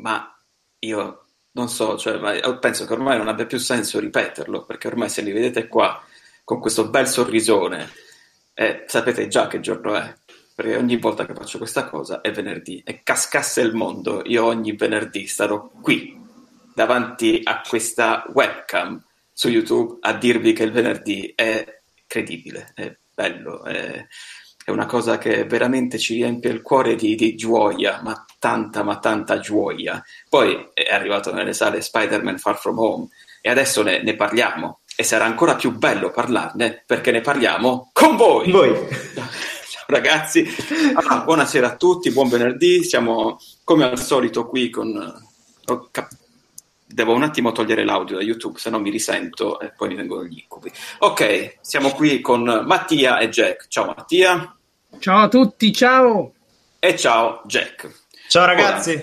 Ma io non so, cioè, penso che ormai non abbia più senso ripeterlo, perché ormai se li vedete qua con questo bel sorrisone, eh, sapete già che giorno è. Perché ogni volta che faccio questa cosa è venerdì e cascasse il mondo, io ogni venerdì starò qui davanti a questa webcam su YouTube a dirvi che il venerdì è credibile, è bello, è, è una cosa che veramente ci riempie il cuore di, di, gioia, ma tanta, ma tanta gioia. Poi è arrivato nelle sale Spider-Man Far From Home e adesso ne, ne parliamo e sarà ancora più bello parlarne perché ne parliamo con voi. Voi. Ciao ragazzi, allora, buonasera a tutti, buon venerdì, siamo come al solito qui con... oh, Devo un attimo togliere l'audio da YouTube, se no mi risento e poi mi vengono gli incubi. Ok, siamo qui con Mattia e Jack. Ciao Mattia. Ciao a tutti, ciao. E ciao Jack. Ciao ragazzi. Ora,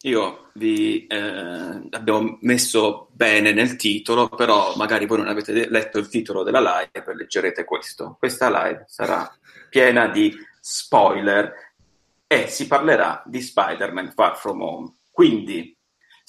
io vi eh, abbiamo messo bene nel titolo, però magari voi non avete letto il titolo della live leggerete questo. Questa live sarà piena di spoiler e si parlerà di Spider-Man Far From Home. Quindi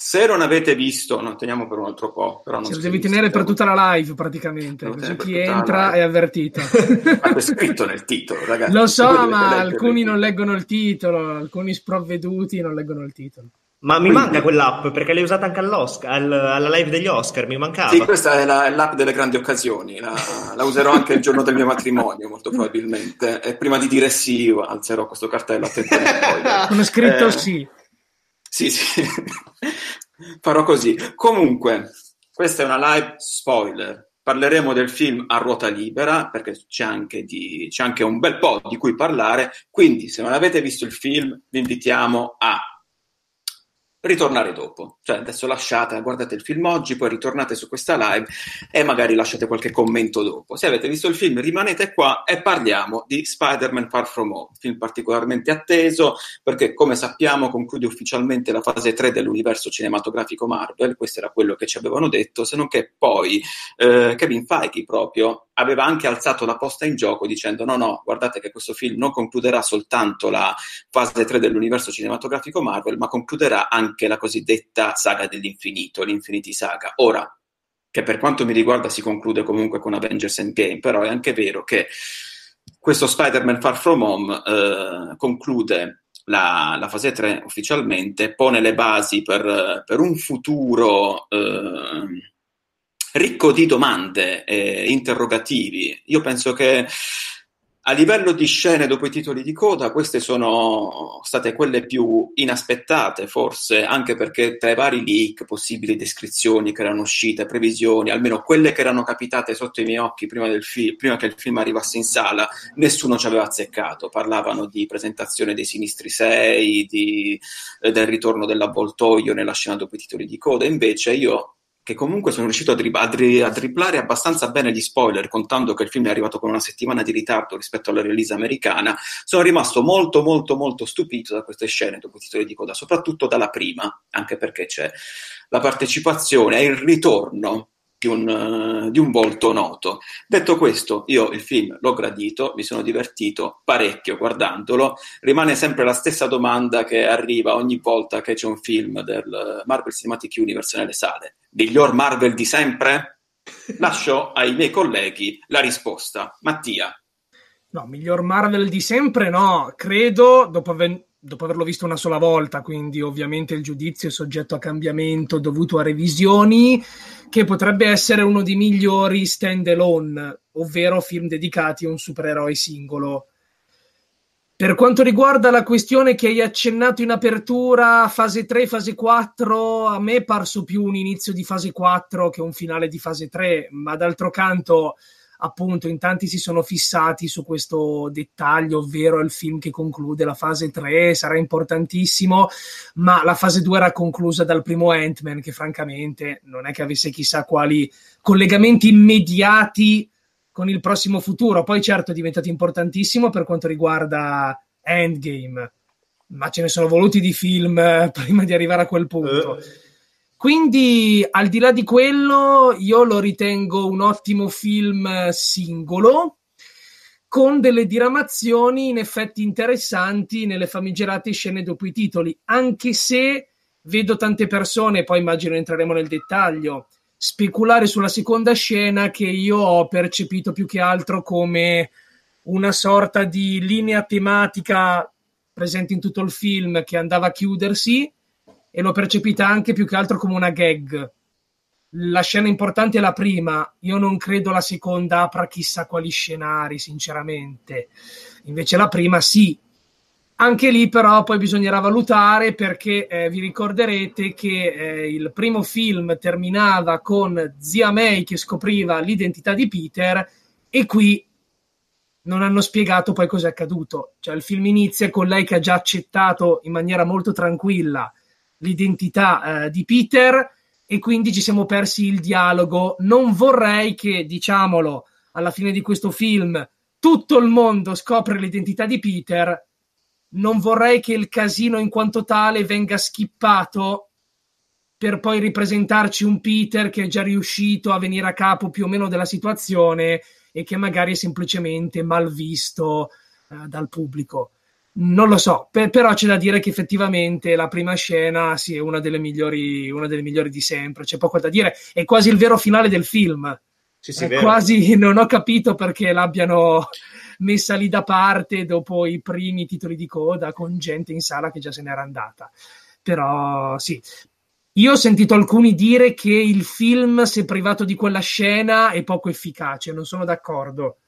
se non avete visto, non teniamo per un altro po'. Però non Se lo devi tenere per tutta la live praticamente, così chi entra è avvertito. Ma è scritto nel titolo, ragazzi. Lo so, ma alcuni non leggono il titolo, alcuni sprovveduti non leggono il titolo. Ma mi Quindi... manca quell'app perché l'hai usata anche all'Oscar, alla live degli Oscar, mi mancava. Sì, questa è, la, è l'app delle grandi occasioni, la, la, userò anche il giorno del mio matrimonio, molto probabilmente. E prima di dire sì, alzerò questo cartello a Con scritto eh, sì. Sì, sì, farò così. Comunque, questa è una live spoiler. Parleremo del film a ruota libera perché c'è anche, di, c'è anche un bel po' di cui parlare. Quindi, se non avete visto il film, vi invitiamo a ritornare dopo. Cioè, adesso lasciate, guardate il film oggi, poi ritornate su questa live e magari lasciate qualche commento dopo. Se avete visto il film, rimanete qua e parliamo di Spider-Man Far From Home, film particolarmente atteso perché, come sappiamo, conclude ufficialmente la fase 3 dell'universo cinematografico Marvel. Questo era quello che ci avevano detto, se non che poi eh, Kevin Feige proprio aveva anche alzato la posta in gioco dicendo no, no, guardate che questo film non concluderà soltanto la fase 3 dell'universo cinematografico Marvel, ma concluderà anche la cosiddetta saga dell'infinito, l'Infinity Saga. Ora, che per quanto mi riguarda si conclude comunque con Avengers Endgame, però è anche vero che questo Spider-Man Far From Home eh, conclude la, la, fase 3 ufficialmente, pone le basi per, per un futuro... Eh, ricco di domande e interrogativi. Io penso che a livello di scene dopo i titoli di coda, queste sono state quelle più inaspettate, forse, anche perché tra i vari leak, possibili descrizioni che erano uscite, previsioni, almeno quelle che erano capitate sotto i miei occhi prima, fi- prima che il film arrivasse in sala, nessuno ci aveva azzeccato. Parlavano di presentazione dei Sinistri 6, di, eh, del ritorno dell'avvoltoio nella scena dopo i titoli di coda. Invece io che comunque sono riuscito a, dri- a, dri- a, triplare abbastanza bene gli spoiler, contando che il film è arrivato con una settimana di ritardo rispetto alla release americana, sono rimasto molto molto molto stupito da queste scene dopo titoli di coda, soprattutto dalla prima, anche perché c'è la partecipazione e il ritorno di un, uh, di un, volto noto. Detto questo, io il film l'ho gradito, mi sono divertito parecchio guardandolo. Rimane sempre la stessa domanda che arriva ogni volta che c'è un film del Marvel Cinematic Universe nelle sale miglior Marvel di sempre? Lascio ai miei colleghi la risposta. Mattia. No, miglior Marvel di sempre no, credo, dopo, aver, dopo averlo visto una sola volta, quindi ovviamente il giudizio è soggetto a cambiamento dovuto a revisioni, che potrebbe essere uno dei migliori stand alone, ovvero film dedicati a un supereroe singolo. Per quanto riguarda la questione che hai accennato in apertura, fase 3, fase 4, a me è parso più un inizio di fase 4 che un finale di fase 3, ma d'altro canto, appunto, in tanti si sono fissati su questo dettaglio, ovvero il film che conclude la fase 3, sarà importantissimo, ma la fase 2 era conclusa dal primo Ant-Man, che francamente non è che avesse chissà quali collegamenti immediati con il prossimo futuro. Poi, certo, è diventato importantissimo per quanto riguarda Endgame, ma ce ne sono voluti di film eh, prima di arrivare a quel punto. Uh. Quindi, al di là di quello, io lo ritengo un ottimo film singolo con delle diramazioni in effetti interessanti nelle famigerate scene dopo i titoli, anche se vedo tante persone, poi immagino entreremo nel dettaglio, speculare sulla seconda scena che io ho percepito più che altro come una sorta di linea tematica presente in tutto il film che andava a chiudersi e l'ho percepita anche più che altro come una gag. La scena importante è la prima, io non credo la seconda apra chissà quali scenari, sinceramente. Invece la prima sì, anche lì però poi bisognerà valutare perché eh, vi ricorderete che eh, il primo film terminava con zia May che scopriva l'identità di Peter e qui non hanno spiegato poi cosa è accaduto. Cioè il film inizia con lei che ha già accettato in maniera molto tranquilla l'identità eh, di Peter e quindi ci siamo persi il dialogo. Non vorrei che, diciamolo, alla fine di questo film tutto il mondo scopre l'identità di Peter non vorrei che il casino in quanto tale venga skippato per poi ripresentarci un Peter che è già riuscito a venire a capo più o meno della situazione e che magari è semplicemente mal visto eh, dal pubblico. Non lo so, per, però c'è da dire che effettivamente la prima scena sì, è una delle, migliori, una delle migliori di sempre, c'è poco da dire, è quasi il vero finale del film. Sì, sì, quasi non ho capito perché l'abbiano messa lì da parte dopo i primi titoli di coda con gente in sala che già se n'era andata. Però sì, io ho sentito alcuni dire che il film, se privato di quella scena, è poco efficace, non sono d'accordo.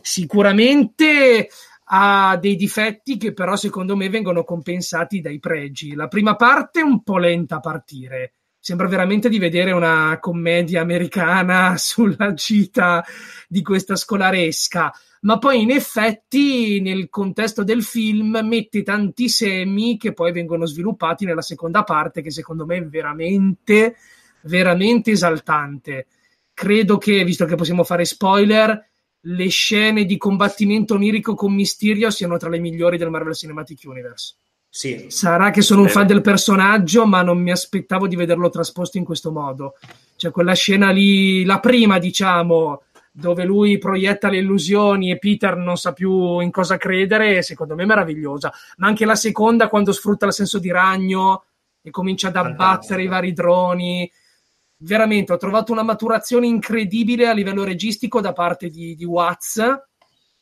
Sicuramente ha dei difetti che però secondo me vengono compensati dai pregi. La prima parte è un po' lenta a partire, sembra veramente di vedere una commedia americana sulla gita di questa scolaresca. Ma poi in effetti nel contesto del film mette tanti semi che poi vengono sviluppati nella seconda parte che secondo me è veramente veramente esaltante. Credo che visto che possiamo fare spoiler le scene di combattimento onirico con Mysterio siano tra le migliori del Marvel Cinematic Universe sì. Sarà che sono un fan del personaggio, ma non mi aspettavo di vederlo trasposto in questo modo. Cioè, quella scena lì, la prima, diciamo, dove lui proietta le illusioni e Peter non sa più in cosa credere, secondo me è meravigliosa. Ma anche la seconda, quando sfrutta il senso di ragno e comincia ad abbattere Fantastico. i vari droni. Veramente ho trovato una maturazione incredibile a livello registico da parte di, di Watts,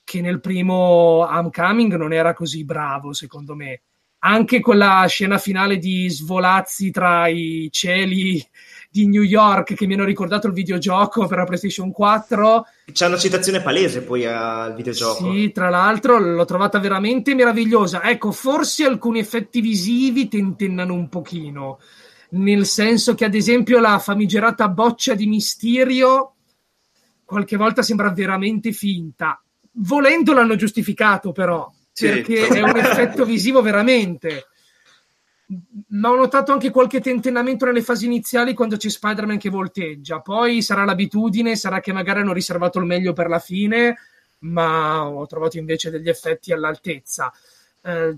che nel primo Homecoming non era così bravo, secondo me. Anche quella scena finale di svolazzi tra i cieli di New York che mi hanno ricordato il videogioco per la PlayStation 4. C'è una citazione palese poi al videogioco. Sì, tra l'altro l'ho trovata veramente meravigliosa. Ecco, forse alcuni effetti visivi tentennano un pochino, nel senso che ad esempio la famigerata boccia di Mysterio qualche volta sembra veramente finta. Volendo l'hanno giustificato però. Perché è un effetto visivo veramente ma ho notato anche qualche tentennamento nelle fasi iniziali quando c'è Spider-Man che volteggia. Poi sarà l'abitudine, sarà che magari hanno riservato il meglio per la fine, ma ho trovato invece degli effetti all'altezza. Eh,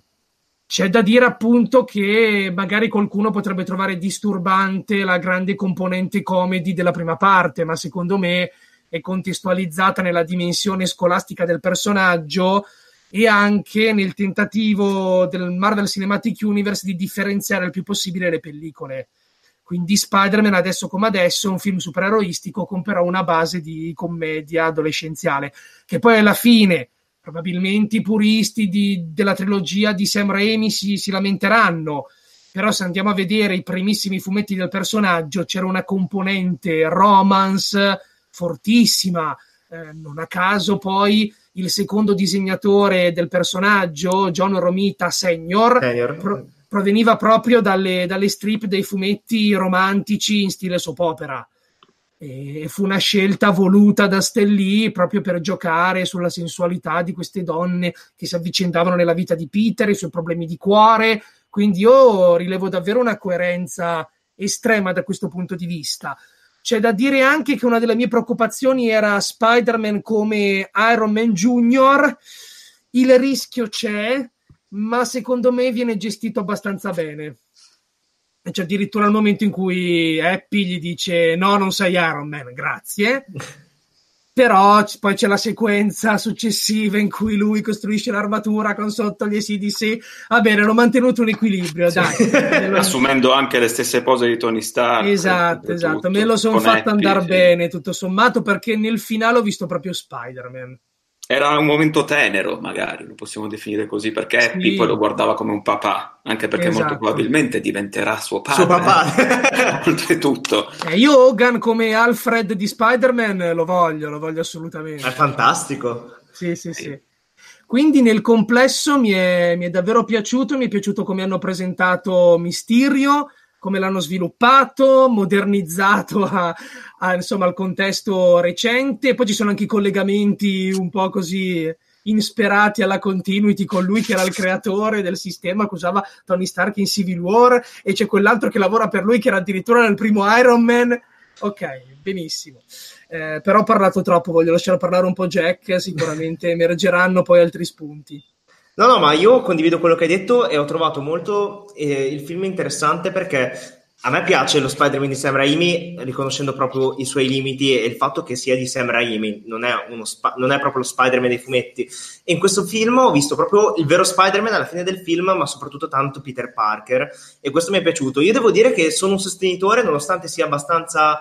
c'è da dire appunto che magari qualcuno potrebbe trovare disturbante la grande componente comedy della prima parte, ma secondo me è contestualizzata nella dimensione scolastica del personaggio e anche nel tentativo del Marvel Cinematic Universe di differenziare il più possibile le pellicole. Quindi Spider-Man adesso come adesso è un film supereroistico con però una base di commedia adolescenziale, che poi alla fine probabilmente i puristi di, della trilogia di Sam Raimi si, si lamenteranno, però se andiamo a vedere i primissimi fumetti del personaggio c'era una componente romance fortissima, eh, non a caso poi il secondo disegnatore del personaggio, John Romita Senior, Senior. pro- proveniva proprio dalle, dalle strip dei fumetti romantici in stile soap opera. E fu una scelta voluta da Lee proprio per giocare sulla sensualità di queste donne che si avvicendavano nella vita di Peter, i suoi problemi di cuore. Quindi io rilevo davvero una coerenza estrema da questo punto di vista. C'è da dire anche che una delle mie preoccupazioni era Spider-Man come Iron Man Junior. Il rischio c'è, ma secondo me viene gestito abbastanza bene. C'è addirittura il momento in cui Happy gli dice: No, non sei Iron Man, grazie. Però c- poi c'è la sequenza successiva in cui lui costruisce l'armatura con sotto gli SDC. Va bene, hanno mantenuto un equilibrio, dai. assumendo anche le stesse pose di Tony Stark. Esatto, esatto. tutto, Me lo sono fatto Happy, andare sì. bene, tutto sommato, perché nel finale ho visto proprio Spider-Man. Era un momento tenero, magari, lo possiamo definire così, perché Happy Sì. poi lo guardava come un papà, anche perché molto Esatto. probabilmente diventerà suo padre. Suo papà. Oltretutto. Eh, io Hogan come Alfred di Spider-Man lo voglio, lo voglio assolutamente. È fantastico. Sì, sì, sì. Quindi nel complesso mi è, mi è davvero piaciuto, mi è piaciuto come hanno presentato Mysterio, come l'hanno sviluppato, modernizzato a- a, insomma, al contesto recente. Poi ci sono anche i collegamenti un po' così insperati alla continuity con lui che era il creatore del sistema che usava Tony Stark in Civil War e c'è quell'altro che lavora per lui che era addirittura nel primo Iron Man. Ok, benissimo. Eh, però ho parlato troppo, voglio lasciare parlare un po' Jack, sicuramente emergeranno poi altri spunti. No, no, ma io condivido quello che hai detto e ho trovato molto eh, il film interessante perché a me piace lo Spider-Man di Sam Raimi, riconoscendo proprio i suoi limiti e il fatto che sia di Sam Raimi, non è, spa- non è proprio lo Spider-Man dei fumetti. E in questo film ho visto proprio il vero Spider-Man alla fine del film, ma soprattutto tanto Peter Parker, e questo mi è piaciuto. Io devo dire che sono un sostenitore, nonostante sia abbastanza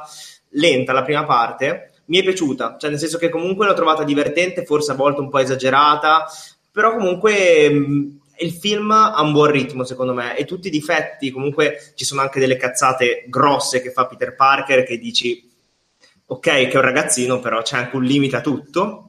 lenta la prima parte, mi è piaciuta, cioè nel senso che comunque l'ho trovata divertente, forse a volte un po' esagerata, però comunque mh, il film ha un buon ritmo secondo me. E tutti i difetti, comunque ci sono anche delle cazzate grosse che fa Peter Parker che dici ok che è un ragazzino però c'è anche un limite a tutto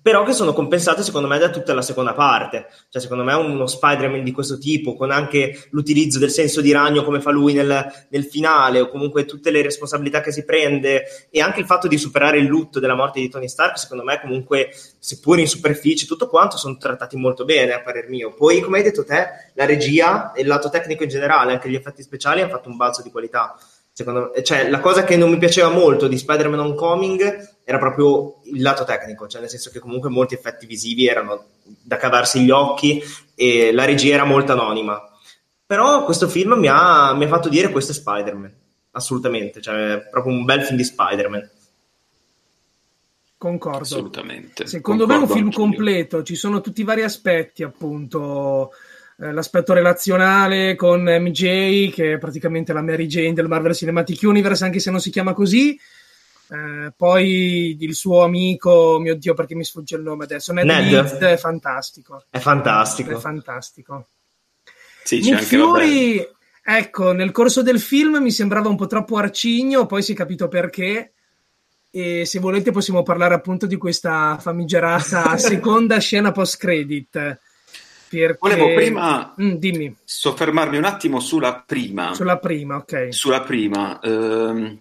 però che sono compensate secondo me da tutta la seconda parte. Cioè secondo me uno Spider-Man di questo tipo con anche l'utilizzo del senso di ragno come fa lui nel, nel finale o comunque tutte le responsabilità che si prende e anche il fatto di superare il lutto della morte di Tony Stark secondo me comunque seppur in superficie tutto quanto sono trattati molto bene a parer mio. Poi come hai detto te la regia e il lato tecnico in generale anche gli effetti speciali hanno fatto un balzo di qualità. Secondo me, cioè la cosa che non mi piaceva molto di Spider-Man Homecoming era proprio il lato tecnico, cioè nel senso che comunque molti effetti visivi erano da cavarsi gli occhi e la regia era molto anonima. Però questo film mi ha, mi ha fatto dire questo è Spider-Man, assolutamente, cioè è proprio un bel film di Spider-Man. Concordo. Assolutamente. Secondo me è un Concordo film completo, ci sono tutti i vari aspetti, appunto. eh, L'aspetto relazionale con MJ, che è praticamente la Mary Jane del Marvel Cinematic Universe, anche se non si chiama così. Eh, poi il suo amico, mio Dio, perché mi sfugge il nome adesso, Ned, Ned. Leeds, è fantastico. È fantastico. È fantastico. Sì, c'è Nick anche vabbè, Fury, ecco, nel corso del film mi sembrava un po' troppo arcigno, poi si è capito perché. E se volete possiamo parlare appunto di questa famigerata seconda scena post-credit. Perché... Volevo prima Mm, dimmi, soffermarmi un attimo sulla prima. sulla prima, ok. Sulla prima, ehm,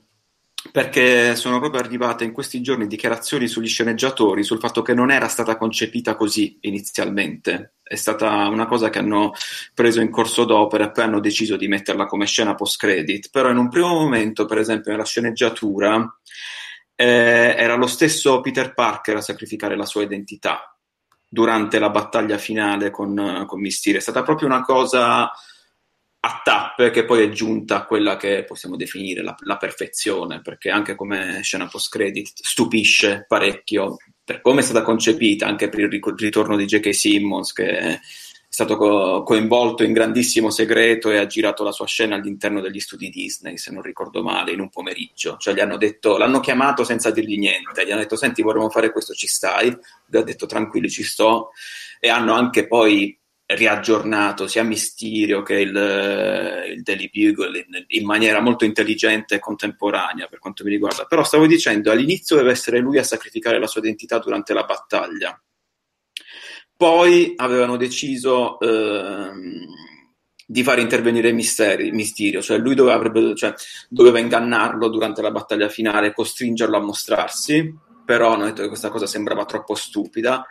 perché sono proprio arrivate in questi giorni dichiarazioni sugli sceneggiatori sul fatto che non era stata concepita così inizialmente. È stata una cosa che hanno preso in corso d'opera e poi hanno deciso di metterla come scena post-credit. Però in un primo momento, per esempio, nella sceneggiatura eh, era lo stesso Peter Parker a sacrificare la sua identità durante la battaglia finale con, con Mysterio. È stata proprio una cosa a tappe che poi è giunta a quella che possiamo definire la, la perfezione, perché anche come scena post-credit stupisce parecchio per come è stata concepita, anche per il ritorno di J.K. Simmons che è stato co- coinvolto in grandissimo segreto e ha girato la sua scena all'interno degli studi Disney, se non ricordo male, in un pomeriggio. Cioè gli hanno detto, l'hanno chiamato senza dirgli niente, gli hanno detto senti vorremmo fare questo, ci stai? Lui ha detto tranquilli ci sto e hanno anche poi riaggiornato sia Mysterio che il, il Daily Bugle in, in, maniera molto intelligente e contemporanea per quanto mi riguarda. Però stavo dicendo, all'inizio deve essere lui a sacrificare la sua identità durante la battaglia. Poi avevano deciso ehm, di far intervenire Misteri, Mysterio, cioè lui doveva, avrebbe, cioè, doveva ingannarlo durante la battaglia finale costringerlo a mostrarsi, però hanno detto che questa cosa sembrava troppo stupida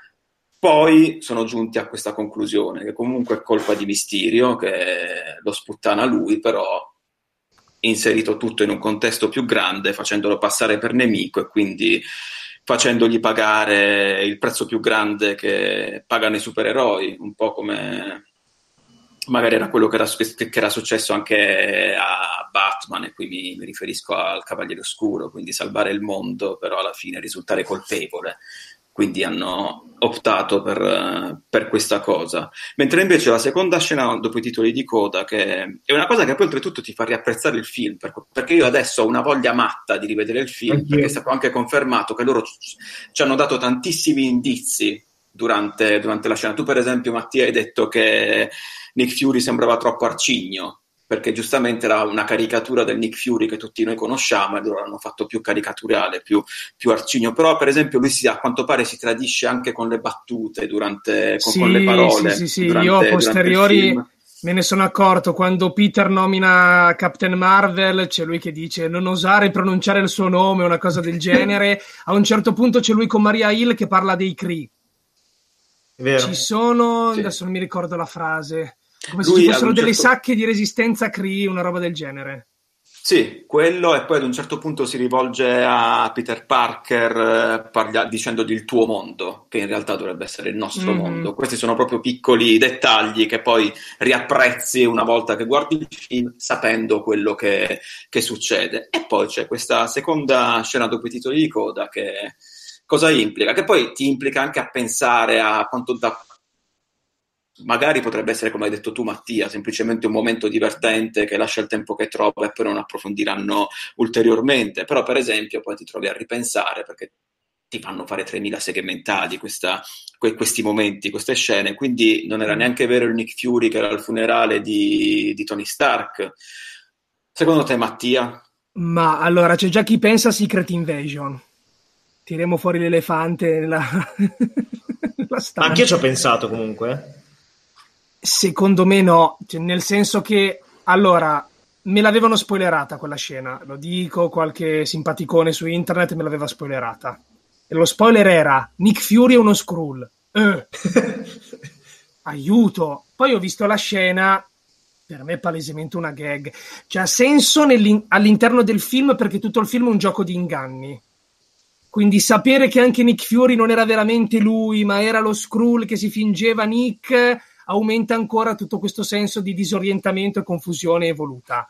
poi sono giunti a questa conclusione, che comunque è colpa di Mysterio, che lo sputtana lui, però inserito tutto in un contesto più grande, facendolo passare per nemico e quindi facendogli pagare il prezzo più grande che pagano i supereroi, un po' come magari era quello che era, che era successo anche a Batman, e qui mi, mi riferisco al Cavaliere Oscuro, quindi salvare il mondo, però alla fine risultare colpevole quindi hanno optato per, per, questa cosa. Mentre invece la seconda scena dopo i titoli di coda, che è una cosa che poi oltretutto ti fa riapprezzare il film, perché io adesso ho una voglia matta di rivedere il film, Anch'io. perché è stato anche confermato che loro ci hanno dato tantissimi indizi durante, durante la scena. Tu per esempio Mattia hai detto che Nick Fury sembrava troppo arcigno, perché giustamente era una caricatura del Nick Fury che tutti noi conosciamo e loro l'hanno fatto più caricaturale, più, più arcigno. Però, per esempio, lui si, a quanto pare si tradisce anche con le battute, durante, con, sì, con le parole. Sì, sì, sì. Durante, io a posteriori me ne sono accorto quando Peter nomina Captain Marvel, c'è lui che dice non osare pronunciare il suo nome, una cosa del genere. a un certo punto c'è lui con Maria Hill che parla dei Cree. Ci sono, sì. adesso non mi ricordo la frase come se ci fossero delle certo... sacche di resistenza Cree, una roba del genere. Sì, quello e poi ad un certo punto si rivolge a Peter Parker eh, parla, dicendogli il tuo mondo, che in realtà dovrebbe essere il nostro mm-hmm. mondo. Questi sono proprio piccoli dettagli che poi riapprezzi una volta che guardi il film sapendo quello che, che succede. E poi c'è questa seconda scena dopo i titoli di coda che cosa implica? Che poi ti implica anche a pensare a quanto da magari potrebbe essere, come hai detto tu Mattia, semplicemente un momento divertente che lascia il tempo che trova e poi non approfondiranno ulteriormente, però per esempio poi ti trovi a ripensare perché ti fanno fare 3.000 segmentali questa, que, questi momenti, queste scene, quindi non era neanche vero il Nick Fury che era al funerale di, di Tony Stark. Secondo te Mattia? Ma allora c'è già chi pensa a Secret Invasion. Tiremo fuori l'elefante nella, nella stanza. Anche io ci ho pensato comunque. Secondo me no, cioè, nel senso che allora me l'avevano spoilerata quella scena, lo dico, qualche simpaticone su internet me l'aveva spoilerata. E lo spoiler era Nick Fury è uno Skrull. Eh. Aiuto. Poi ho visto la scena, per me è palesemente una gag. Cioè ha senso all'interno del film perché tutto il film è un gioco di inganni. Quindi sapere che anche Nick Fury non era veramente lui, ma era lo Skrull che si fingeva Nick aumenta ancora tutto questo senso di disorientamento e confusione evoluta.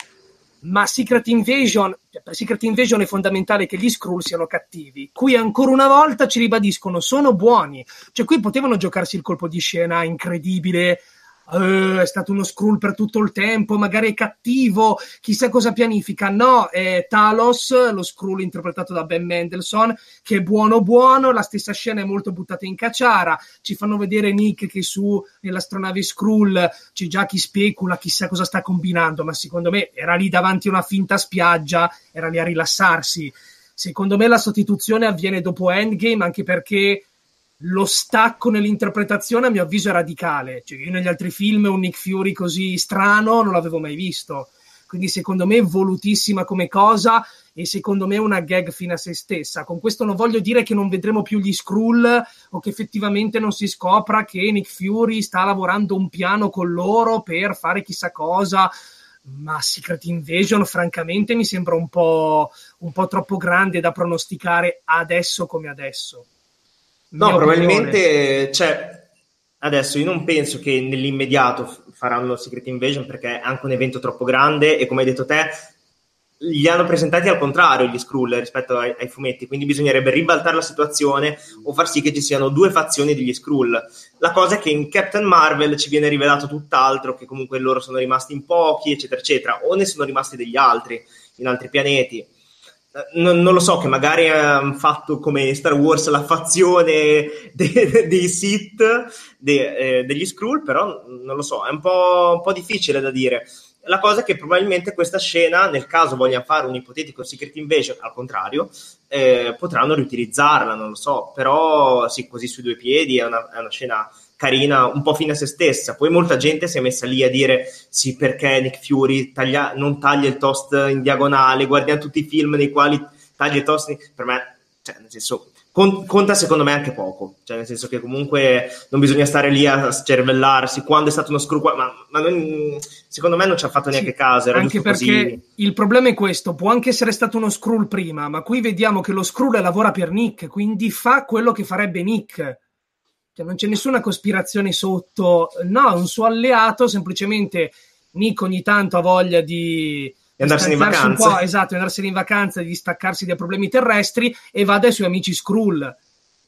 Ma Secret Invasion, cioè, per Secret Invasion è fondamentale che gli Skrull siano cattivi. Qui ancora una volta ci ribadiscono, sono buoni. Cioè qui potevano giocarsi il colpo di scena incredibile Uh, è stato uno scroll per tutto il tempo, magari è cattivo, chissà cosa pianifica. No, è Talos, lo scroll interpretato da Ben Mendelssohn, che è buono buono, la stessa scena è molto buttata in cacciara, ci fanno vedere Nick che su nell'astronave Skrull c'è già chi specula, chissà cosa sta combinando, ma secondo me era lì davanti a una finta spiaggia, era lì a rilassarsi. Secondo me la sostituzione avviene dopo Endgame, anche perché lo stacco nell'interpretazione a mio avviso è radicale. Cioè, io negli altri film un Nick Fury così strano non l'avevo mai visto. Quindi secondo me volutissima come cosa e secondo me una gag fine a se stessa. Con questo non voglio dire che non vedremo più gli Skrull o che effettivamente non si scopra che Nick Fury sta lavorando un piano con loro per fare chissà cosa. Ma Secret Invasion, francamente, mi sembra un po', un po' troppo grande da pronosticare adesso come adesso. No, probabilmente, cioè, adesso io non penso che nell'immediato faranno Secret Invasion perché è anche un evento troppo grande e come hai detto te, li hanno presentati al contrario gli Skrull rispetto ai, ai, fumetti, quindi bisognerebbe ribaltare la situazione o far sì che ci siano due fazioni degli Skrull. La cosa è che in Captain Marvel ci viene rivelato tutt'altro, che comunque loro sono rimasti in pochi, eccetera, eccetera, o ne sono rimasti degli altri in altri pianeti non, non, lo so, che magari hanno fatto come Star Wars la fazione de, dei Sith, de, eh, degli Skrull, però non lo so, è un po', un po' difficile da dire. La cosa è che probabilmente questa scena, nel caso vogliano fare un ipotetico Secret Invasion, al contrario, eh, potranno riutilizzarla, non lo so, però sì, così sui due piedi è una, è una scena carina, un po' fine a se stessa. Poi molta gente si è messa lì a dire sì, perché Nick Fury taglia, non taglia il toast in diagonale, guardiamo tutti i film nei quali taglia il toast. Per me, cioè, nel senso, conta secondo me anche poco, cioè nel senso che comunque non bisogna stare lì a cervellarsi quando è stato uno screw, ma, ma non, secondo me non ci ha fatto neanche sì, caso. anche perché così. il problema è questo, può anche essere stato uno screw prima, ma qui vediamo che lo screw lavora per Nick, quindi fa quello che farebbe Nick. Cioè, non c'è nessuna cospirazione sotto, no, è un suo alleato, semplicemente Nick ogni tanto ha voglia di di andarsene in vacanza. esatto, di andarsene in vacanza, di staccarsi dai problemi terrestri e va dai suoi amici Skrull.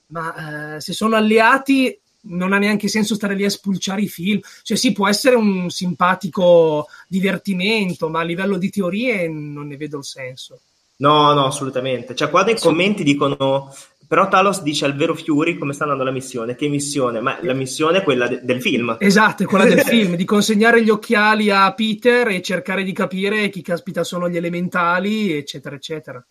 Ma eh, se sono alleati non ha neanche senso stare lì a spulciare i film. Cioè, sì, può essere un simpatico divertimento, ma a livello di teorie non ne vedo il senso. No, no, assolutamente. Cioè, qua nei commenti dicono però Talos dice al vero Fury come sta andando la missione. Che missione? Ma la missione è quella de- del film. Esatto, è quella del film, di consegnare gli occhiali a Peter e cercare di capire chi caspita sono gli elementali, eccetera, eccetera.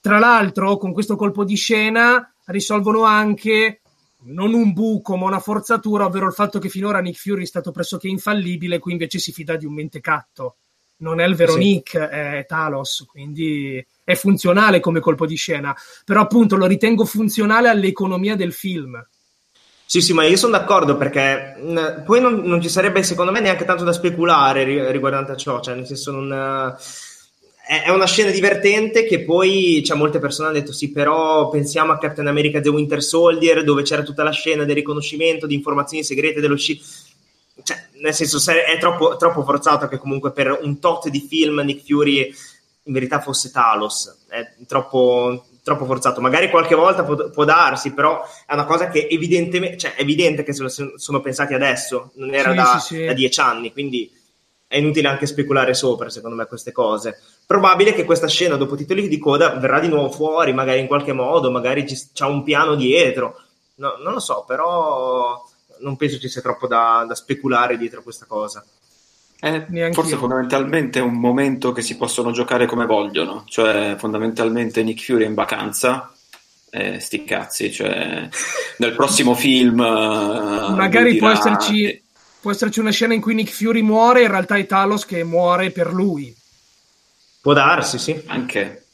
Tra l'altro, con questo colpo di scena risolvono anche non un buco, ma una forzatura, ovvero il fatto che finora Nick Fury è stato pressoché infallibile, qui invece si fida di un mentecatto. Non è il vero sì. Nick, è Talos, quindi è funzionale come colpo di scena, però appunto lo ritengo funzionale all'economia del film. Sì, sì, ma io sono d'accordo perché mh, poi non, non, ci sarebbe secondo me neanche tanto da speculare riguardante a ciò, cioè nel senso non... È, è una scena divertente che poi cioè, molte persone hanno detto sì, però pensiamo a Captain America The Winter Soldier dove c'era tutta la scena del riconoscimento di informazioni segrete dello sci... Cioè, nel senso è troppo, troppo forzato che comunque per un tot di film Nick Fury in verità fosse Talos, è troppo, troppo forzato. Magari qualche volta può, può, darsi, però è una cosa che evidentemente, cioè è evidente che sono, sono pensati adesso, non era sì, da, sì, sì. da, dieci anni, quindi è inutile anche speculare sopra, secondo me, queste cose. Probabile che questa scena, dopo titoli di coda, verrà di nuovo fuori, magari in qualche modo, magari c'è un piano dietro. No, non lo so, però non penso ci sia troppo da, da speculare dietro questa cosa. È forse io. fondamentalmente un momento che si possono giocare come vogliono, cioè fondamentalmente Nick Fury è in vacanza, eh, sti cazzi, cioè nel prossimo film... Uh, Magari dirà... può, esserci, può esserci una scena in cui Nick Fury muore, in realtà è Talos che muore per lui. Può darsi, sì. Anche.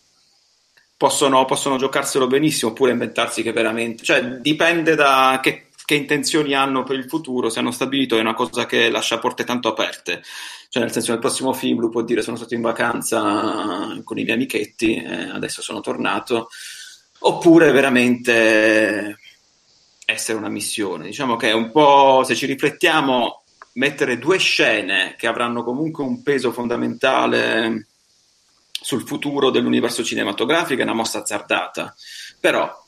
Possono, possono giocarselo benissimo oppure inventarsi che veramente... Cioè dipende da che che intenzioni hanno per il futuro, se hanno stabilito è una cosa che lascia porte tanto aperte. Cioè, nel senso, nel prossimo film lui può dire sono stato in vacanza con i miei amichetti, eh, adesso sono tornato, oppure veramente essere una missione. Diciamo che è un po', se ci riflettiamo, mettere due scene che avranno comunque un peso fondamentale sul futuro dell'universo cinematografico è una mossa azzardata. Però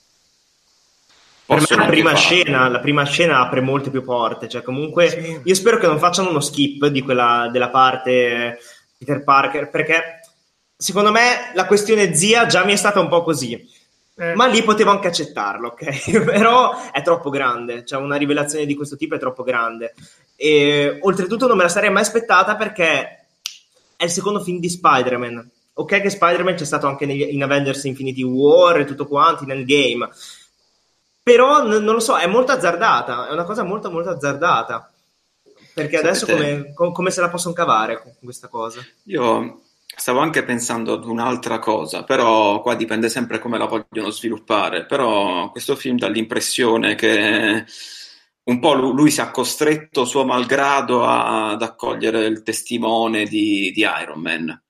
la prima, scena, la prima, scena, apre molte più porte, cioè comunque sì. io spero che non facciano uno skip di quella della parte Peter Parker, perché secondo me la questione zia già mi è stata un po' così. Eh. Ma lì potevo anche accettarlo, ok? Però è troppo grande, cioè una rivelazione di questo tipo è troppo grande. E oltretutto non me la sarei mai aspettata perché è il secondo film di Spider-Man. Ok che Spider-Man c'è stato anche negli, in Avengers Infinity War e tutto quanto, nel game però n- non lo so, è molto azzardata, è una cosa molto molto azzardata. Perché adesso come, come, se la possono cavare con questa cosa? Io stavo anche pensando ad un'altra cosa, però qua dipende sempre come la vogliono sviluppare. Però questo film dà l'impressione che un po' lui si è costretto suo malgrado ad accogliere il testimone di, di Iron Man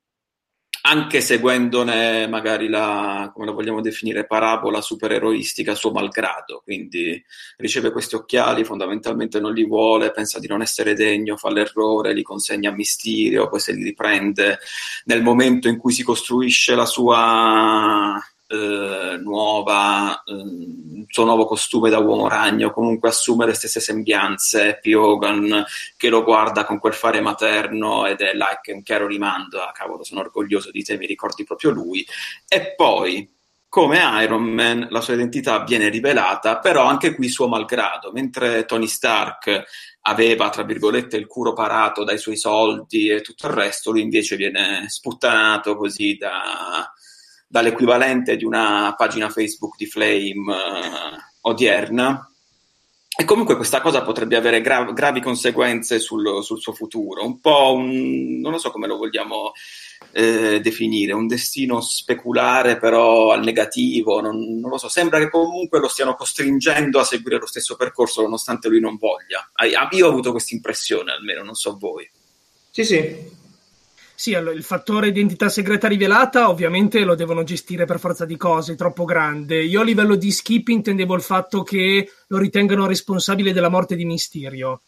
anche seguendone magari la, come la vogliamo definire, parabola supereroistica suo malgrado, quindi riceve questi occhiali, fondamentalmente non li vuole, pensa di non essere degno, fa l'errore, li consegna a Mysterio, poi se li riprende nel momento in cui si costruisce la sua eh, nuova, eh, suo nuovo costume da uomo ragno, comunque assume le stesse sembianze, Happy Hogan che lo guarda con quel fare materno ed è like un chiaro rimando, ah cavolo sono orgoglioso di te, mi ricordi proprio lui, e poi come Iron Man la sua identità viene rivelata, però anche qui suo malgrado, mentre Tony Stark aveva, tra virgolette, il culo parato dai suoi soldi e tutto il resto, lui invece viene sputtanato così da, dall'equivalente di una pagina Facebook di Flame uh, odierna. E comunque questa cosa potrebbe avere gra- gravi conseguenze sul, sul, suo futuro, un po' un, non so come lo vogliamo eh, definire, un destino speculare però al negativo, non, non, lo so, sembra che comunque lo stiano costringendo a seguire lo stesso percorso nonostante lui non voglia. Io ho avuto questa impressione almeno, non so voi. Sì, sì, sì, il fattore identità segreta rivelata ovviamente lo devono gestire per forza di cose, è troppo grande. Io a livello di skip intendevo il fatto che lo ritengano responsabile della morte di Mysterio,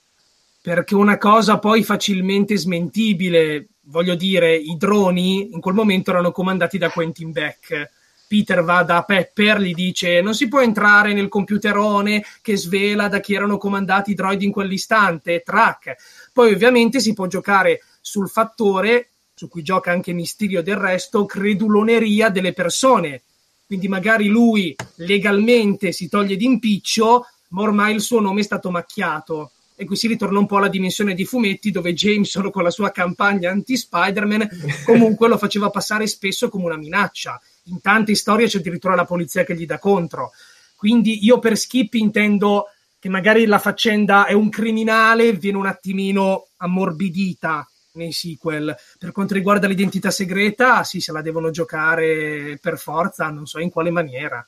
perché una cosa poi facilmente smentibile, voglio dire, i droni in quel momento erano comandati da Quentin Beck. Peter va da Pepper, gli dice non si può entrare nel computerone che svela da chi erano comandati i droidi in quell'istante, track. Poi ovviamente si può giocare sul fattore su cui gioca anche Mysterio del resto, creduloneria delle persone. Quindi magari lui legalmente si toglie d'impiccio, ma ormai il suo nome è stato macchiato. E qui si ritorna un po' alla dimensione di fumetti dove Jameson con la sua campagna anti-Spider-Man comunque lo faceva passare spesso come una minaccia. In tante storie c'è addirittura la polizia che gli dà contro. Quindi io per Skip intendo che magari la faccenda è un criminale, viene un attimino ammorbidita nei sequel. Per quanto riguarda l'identità segreta, sì, se la devono giocare per forza, non so in quale maniera.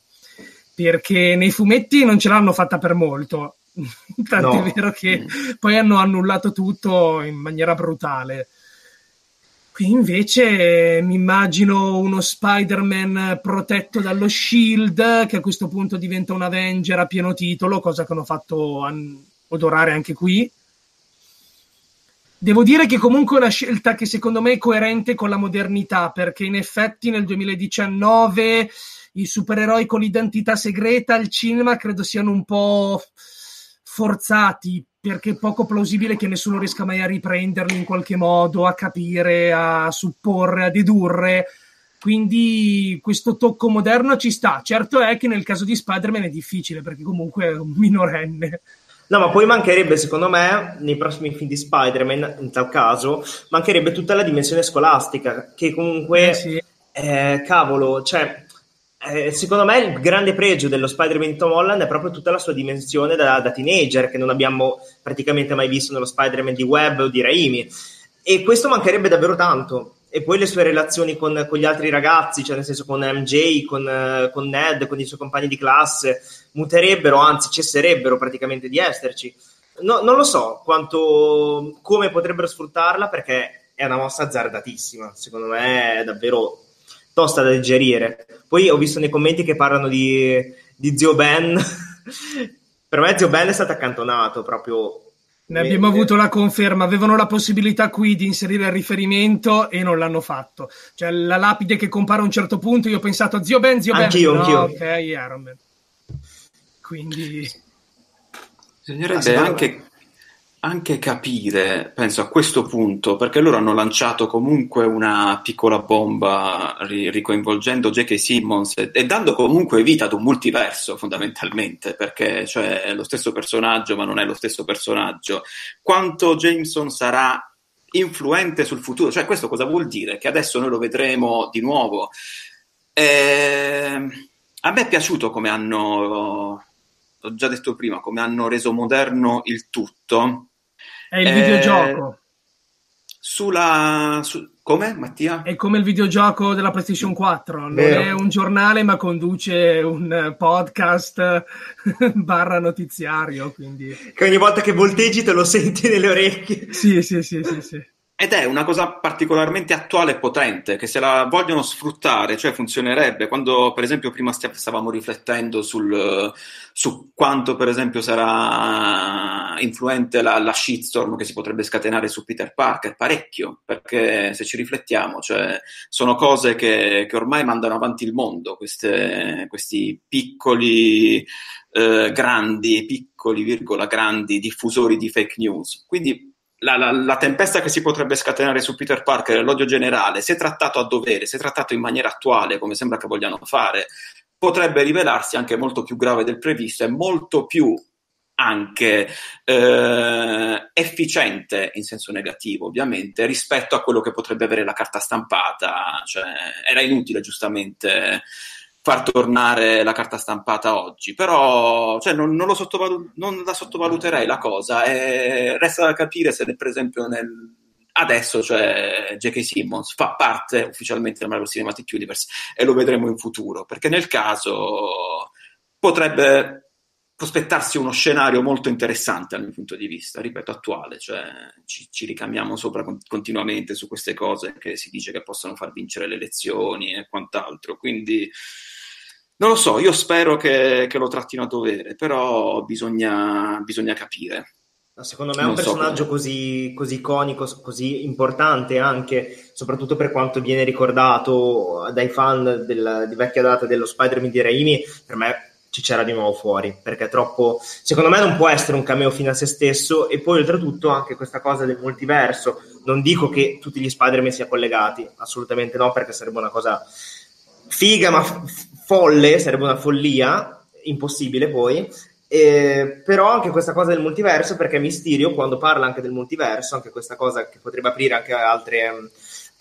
Perché nei fumetti non ce l'hanno fatta per molto. Tant'è no. vero che poi hanno annullato tutto in maniera brutale. Qui invece mi immagino uno Spider-Man protetto dallo Shield, che a questo punto diventa un Avenger a pieno titolo, cosa che hanno fatto odorare anche qui. Devo dire che comunque è una scelta che secondo me è coerente con la modernità, perché in effetti nel 2019 i supereroi con l'identità segreta al cinema credo siano un po' forzati, perché è poco plausibile che nessuno riesca mai a riprenderli in qualche modo, a capire, a supporre, a dedurre. Quindi questo tocco moderno ci sta. Certo è che nel caso di Spider-Man è difficile, perché comunque è un minorenne. No, ma poi mancherebbe, secondo me, nei prossimi film di Spider-Man, in tal caso, mancherebbe tutta la dimensione scolastica, che comunque, eh sì. eh, cavolo, cioè, eh, secondo me il grande pregio dello Spider-Man di Tom Holland è proprio tutta la sua dimensione da, da, teenager, che non abbiamo praticamente mai visto nello Spider-Man di Webb o di Raimi. E questo mancherebbe davvero tanto e poi le sue relazioni con, con, gli altri ragazzi, cioè nel senso con MJ, con, con, Ned, con i suoi compagni di classe, muterebbero, anzi cesserebbero praticamente di esserci. No, non lo so quanto, come potrebbero sfruttarla perché è una mossa azzardatissima, secondo me è davvero tosta da digerire. Poi ho visto nei commenti che parlano di, di Zio Ben. per me Zio Ben è stato accantonato proprio ne abbiamo avuto la conferma, avevano la possibilità qui di inserire il riferimento e non l'hanno fatto. Cioè la lapide che compare a un certo punto, io ho pensato zio Ben, zio anch'io, Ben. Anch'io, no, Ok, Iron Man. Quindi... Bisognerebbe anche anche capire, penso a questo punto, perché loro hanno lanciato comunque una piccola bomba ri- ricoinvolgendo J.K. Simmons e-, e, dando comunque vita ad un multiverso fondamentalmente, perché cioè, è lo stesso personaggio ma non è lo stesso personaggio. Quanto Jameson sarà influente sul futuro? Cioè questo cosa vuol dire? Che adesso noi lo vedremo di nuovo. Eh, a me è piaciuto come hanno, ho già detto prima, come hanno reso moderno il tutto è il eh, videogioco. Sulla... Su, come Mattia? È come il videogioco della PlayStation 4, non Vero. è un giornale ma conduce un podcast barra notiziario. Quindi... Che ogni volta che volteggi te lo senti nelle orecchie. Sì, sì, sì, sì. sì. Ed è una cosa particolarmente attuale e potente, che se la vogliono sfruttare, cioè funzionerebbe. Quando, per esempio, prima stavamo riflettendo sul, su quanto, per esempio, sarà influente la, la, shitstorm che si potrebbe scatenare su Peter Parker, parecchio, perché se ci riflettiamo, cioè, sono cose che, che ormai mandano avanti il mondo, queste, questi piccoli eh, grandi, piccoli, virgola, grandi diffusori di fake news. Quindi la, la, la, tempesta che si potrebbe scatenare su Peter Parker, l'odio generale, se trattato a dovere, se trattato in maniera attuale, come sembra che vogliano fare, potrebbe rivelarsi anche molto più grave del previsto e molto più anche eh, efficiente in senso negativo, ovviamente, rispetto a quello che potrebbe avere la carta stampata. Cioè, era inutile, giustamente far tornare la carta stampata oggi, però cioè, non, non, sottovalu- non, la sottovaluterei la cosa e resta da capire se per esempio nel... adesso cioè, J.K. Simmons fa parte ufficialmente del Marvel Cinematic Universe e lo vedremo in futuro, perché nel caso potrebbe prospettarsi uno scenario molto interessante dal mio punto di vista, ripeto, attuale, cioè ci, ci ricamiamo sopra con, continuamente su queste cose che si dice che possono far vincere le elezioni e quant'altro, quindi non lo so, io spero che, che lo trattino a dovere, però bisogna, bisogna capire. Secondo me è un personaggio so così, così, iconico, così importante anche, soprattutto per quanto viene ricordato dai fan del, di vecchia data dello Spider-Man di Raimi, per me ci c'era di nuovo fuori, perché è troppo... Secondo me non può essere un cameo fine a se stesso e poi oltretutto anche questa cosa del multiverso. Non dico che tutti gli Spider-Man siano collegati, assolutamente no, perché sarebbe una cosa figa ma f- folle, sarebbe una follia, impossibile poi. Eh, però anche questa cosa del multiverso, perché Mysterio, quando parla anche del multiverso, anche questa cosa che potrebbe aprire anche altre,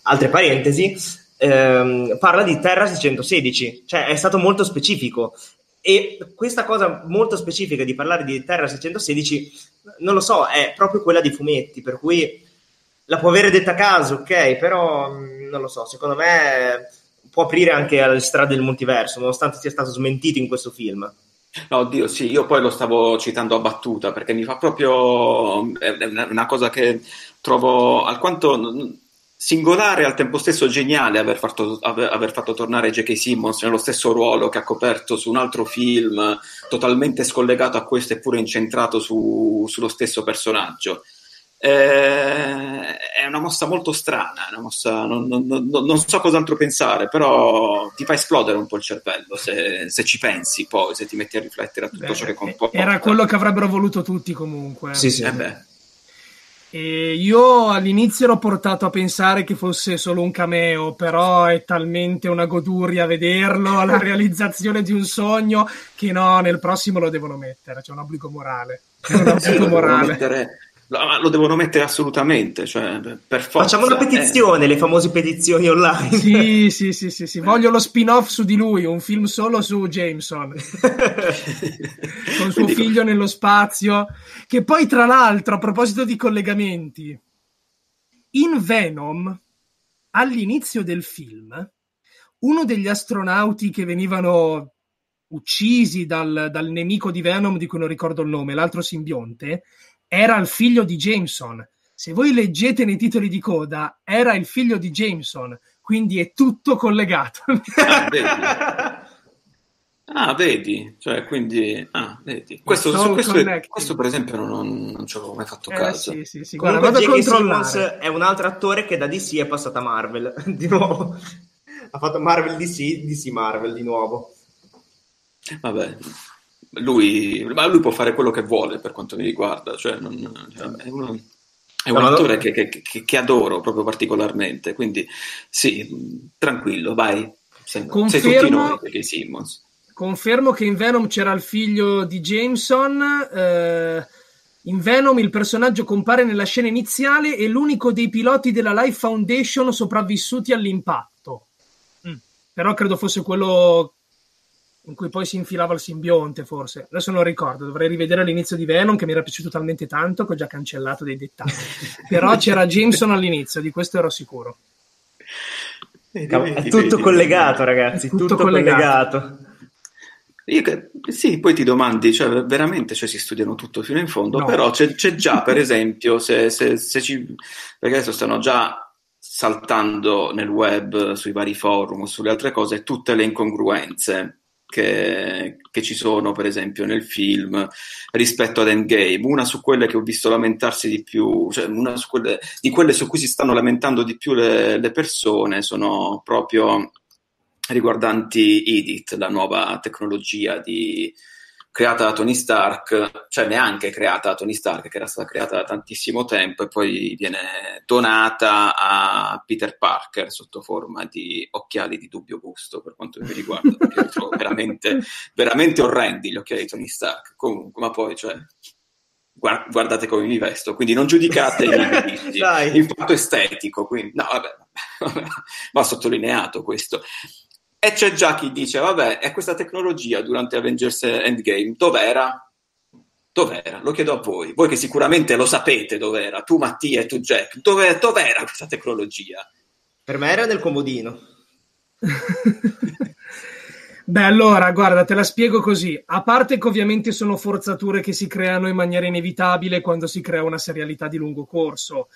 altre parentesi, ehm, parla di Terra 616, cioè è stato molto specifico e questa cosa molto specifica di parlare di Terra 616, non lo so, è proprio quella dei fumetti, per cui la può avere detta a caso, ok, però mm, non lo so, secondo me può aprire anche alle strade del multiverso, nonostante sia stato smentito in questo film. No, oddio, sì, io poi lo stavo citando a battuta perché mi fa proprio. è una cosa che trovo alquanto singolare e al tempo stesso geniale aver fatto, aver, fatto tornare J.K. Simmons nello stesso ruolo che ha coperto su un altro film totalmente scollegato a questo eppure incentrato su, sullo stesso personaggio. Eh, è una mossa molto strana, una mossa, non, non, non, non, so cos'altro pensare, però ti fa esplodere un po' il cervello se, se ci pensi poi, se ti metti a riflettere a tutto beh, ciò che comporta. Era quello che avrebbero voluto tutti comunque. Sì, sì. Eh beh. E io all'inizio ero portato a pensare che fosse solo un cameo, però è talmente una goduria vederlo, la realizzazione di un sogno, che no, nel prossimo lo devono mettere, c'è un obbligo morale. C'è un obbligo morale. Lo, devono mettere assolutamente, cioè, per forza. Facciamo una petizione, eh. le famose petizioni online. Sì, sì, sì, sì, sì, voglio lo spin-off su di lui, un film solo su Jameson. Con suo figlio nello spazio. Che poi, tra l'altro, a proposito di collegamenti, in Venom, all'inizio del film, uno degli astronauti che venivano uccisi dal, dal nemico di Venom, di cui non ricordo il nome, l'altro simbionte, era il figlio di Jameson. Se voi leggete nei titoli di coda, era il figlio di Jameson, quindi è tutto collegato. Ah, vedi? Ah, vedi? Cioè, quindi... Ah, vedi. Questo, questo, questo, per esempio non, non ci avevo mai fatto eh, caso. Sì, sì, sì. Guarda, J.K. Simmons è un altro attore che da DC è passato a Marvel, di nuovo. ha fatto Marvel DC, DC Marvel di nuovo. Vabbè, lui, ma lui può fare quello che vuole per quanto mi riguarda, cioè non, cioè, è, uno, è un attore no. che, che, che, adoro proprio particolarmente, quindi sì, tranquillo, vai. Sei, confermo, sei Simmons. Confermo che in Venom c'era il figlio di Jameson. Eh, in Venom il personaggio compare nella scena iniziale e l'unico dei piloti della Life Foundation sopravvissuti all'impatto. Mm. Però credo fosse quello in cui poi si infilava il simbionte, forse. Adesso non ricordo, dovrei rivedere l'inizio di Venom, che mi era piaciuto talmente tanto che ho già cancellato dei dettagli. Però c'era Jameson all'inizio, di questo ero sicuro. È tutto collegato, ragazzi, tutto, tutto collegato. collegato. Io, sì, poi ti domandi, cioè, veramente cioè, si studiano tutto fino in fondo, no. però c'è, c'è, già, per esempio, se, se, se ci, perché adesso stanno già saltando nel web, sui vari forum, sulle altre cose, tutte le incongruenze che, che, ci sono, per esempio, nel film rispetto ad Endgame. Una su quelle che ho visto lamentarsi di più, cioè una su quelle, di quelle su cui si stanno lamentando di più le, le persone, sono proprio riguardanti Edit, la nuova tecnologia di, creata da Tony Stark, cioè neanche creata da Tony Stark, che era stata creata da tantissimo tempo e poi viene donata a Peter Parker sotto forma di occhiali di dubbio gusto per quanto mi riguarda, perché li trovo veramente, veramente orrendi gli occhiali di Tony Stark. Comunque, ma poi, cioè, guardate come mi vesto, quindi non giudicate il, il fatto estetico, quindi no, vabbè, va sottolineato questo. E c'è già chi dice, vabbè, e questa tecnologia durante Avengers Endgame dov'era? Dov'era? Lo chiedo a voi, voi che sicuramente lo sapete dov'era, tu Mattia e tu Jack, dove, dov'era questa tecnologia? Per me era nel comodino. Beh, allora, guarda, te la spiego così. A parte che ovviamente sono forzature che si creano in maniera inevitabile quando si crea una serialità di lungo corso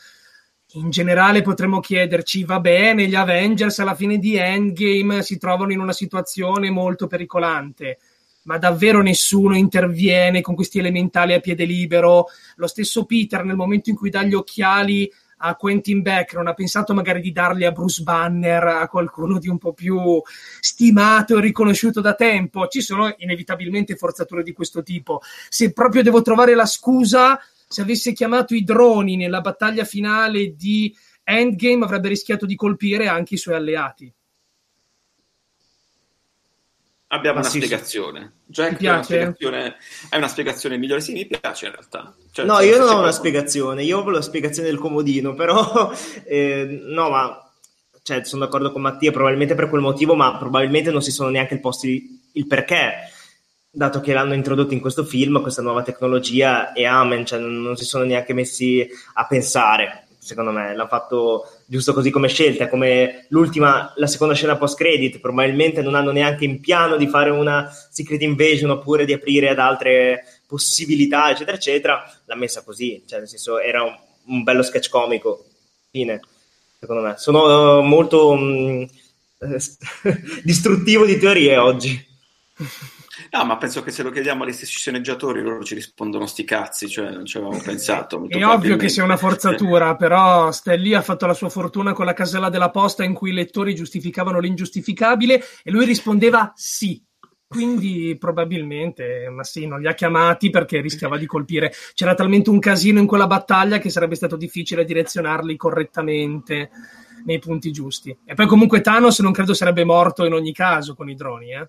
in generale potremmo chiederci, va bene, gli Avengers alla fine di Endgame si trovano in una situazione molto pericolante, ma davvero nessuno interviene con questi elementali a piede libero. Lo stesso Peter nel momento in cui dà gli occhiali a Quentin Beck non ha pensato magari di darli a Bruce Banner, a qualcuno di un po' più stimato e riconosciuto da tempo. Ci sono inevitabilmente forzature di questo tipo. Se proprio devo trovare la scusa, se avesse chiamato i droni nella battaglia finale di Endgame avrebbe rischiato di colpire anche i suoi alleati. Abbiamo Ma una sì, spiegazione. Jack è una spiegazione, è una spiegazione migliore. Sì, mi piace in realtà. Cioè, no, io non ho una spiegazione, io ho la spiegazione del comodino, però eh, no, ma cioè, sono d'accordo con Mattia, probabilmente per quel motivo, ma probabilmente non si sono neanche posti il perché dato che l'hanno introdotto in questo film, questa nuova tecnologia, e amen, cioè non, si sono neanche messi a pensare, secondo me, l'hanno fatto giusto così come scelta, come l'ultima, la seconda scena post-credit, probabilmente non hanno neanche in piano di fare una Secret Invasion oppure di aprire ad altre possibilità, eccetera, eccetera, l'ha messa così, cioè nel senso era un, un bello sketch comico, fine, secondo me. Sono molto mh, mm, distruttivo di teorie oggi. No, ma penso che se lo chiediamo agli stessi sceneggiatori loro ci rispondono sti cazzi, cioè non ci avevamo pensato. È ovvio che sia una forzatura, però Stelly ha fatto la sua fortuna con la casella della posta in cui i lettori giustificavano l'ingiustificabile e lui rispondeva sì. Quindi probabilmente, ma sì, non li ha chiamati perché rischiava di colpire. C'era talmente un casino in quella battaglia che sarebbe stato difficile direzionarli correttamente nei punti giusti. E poi comunque Thanos non credo sarebbe morto in ogni caso con i droni, eh.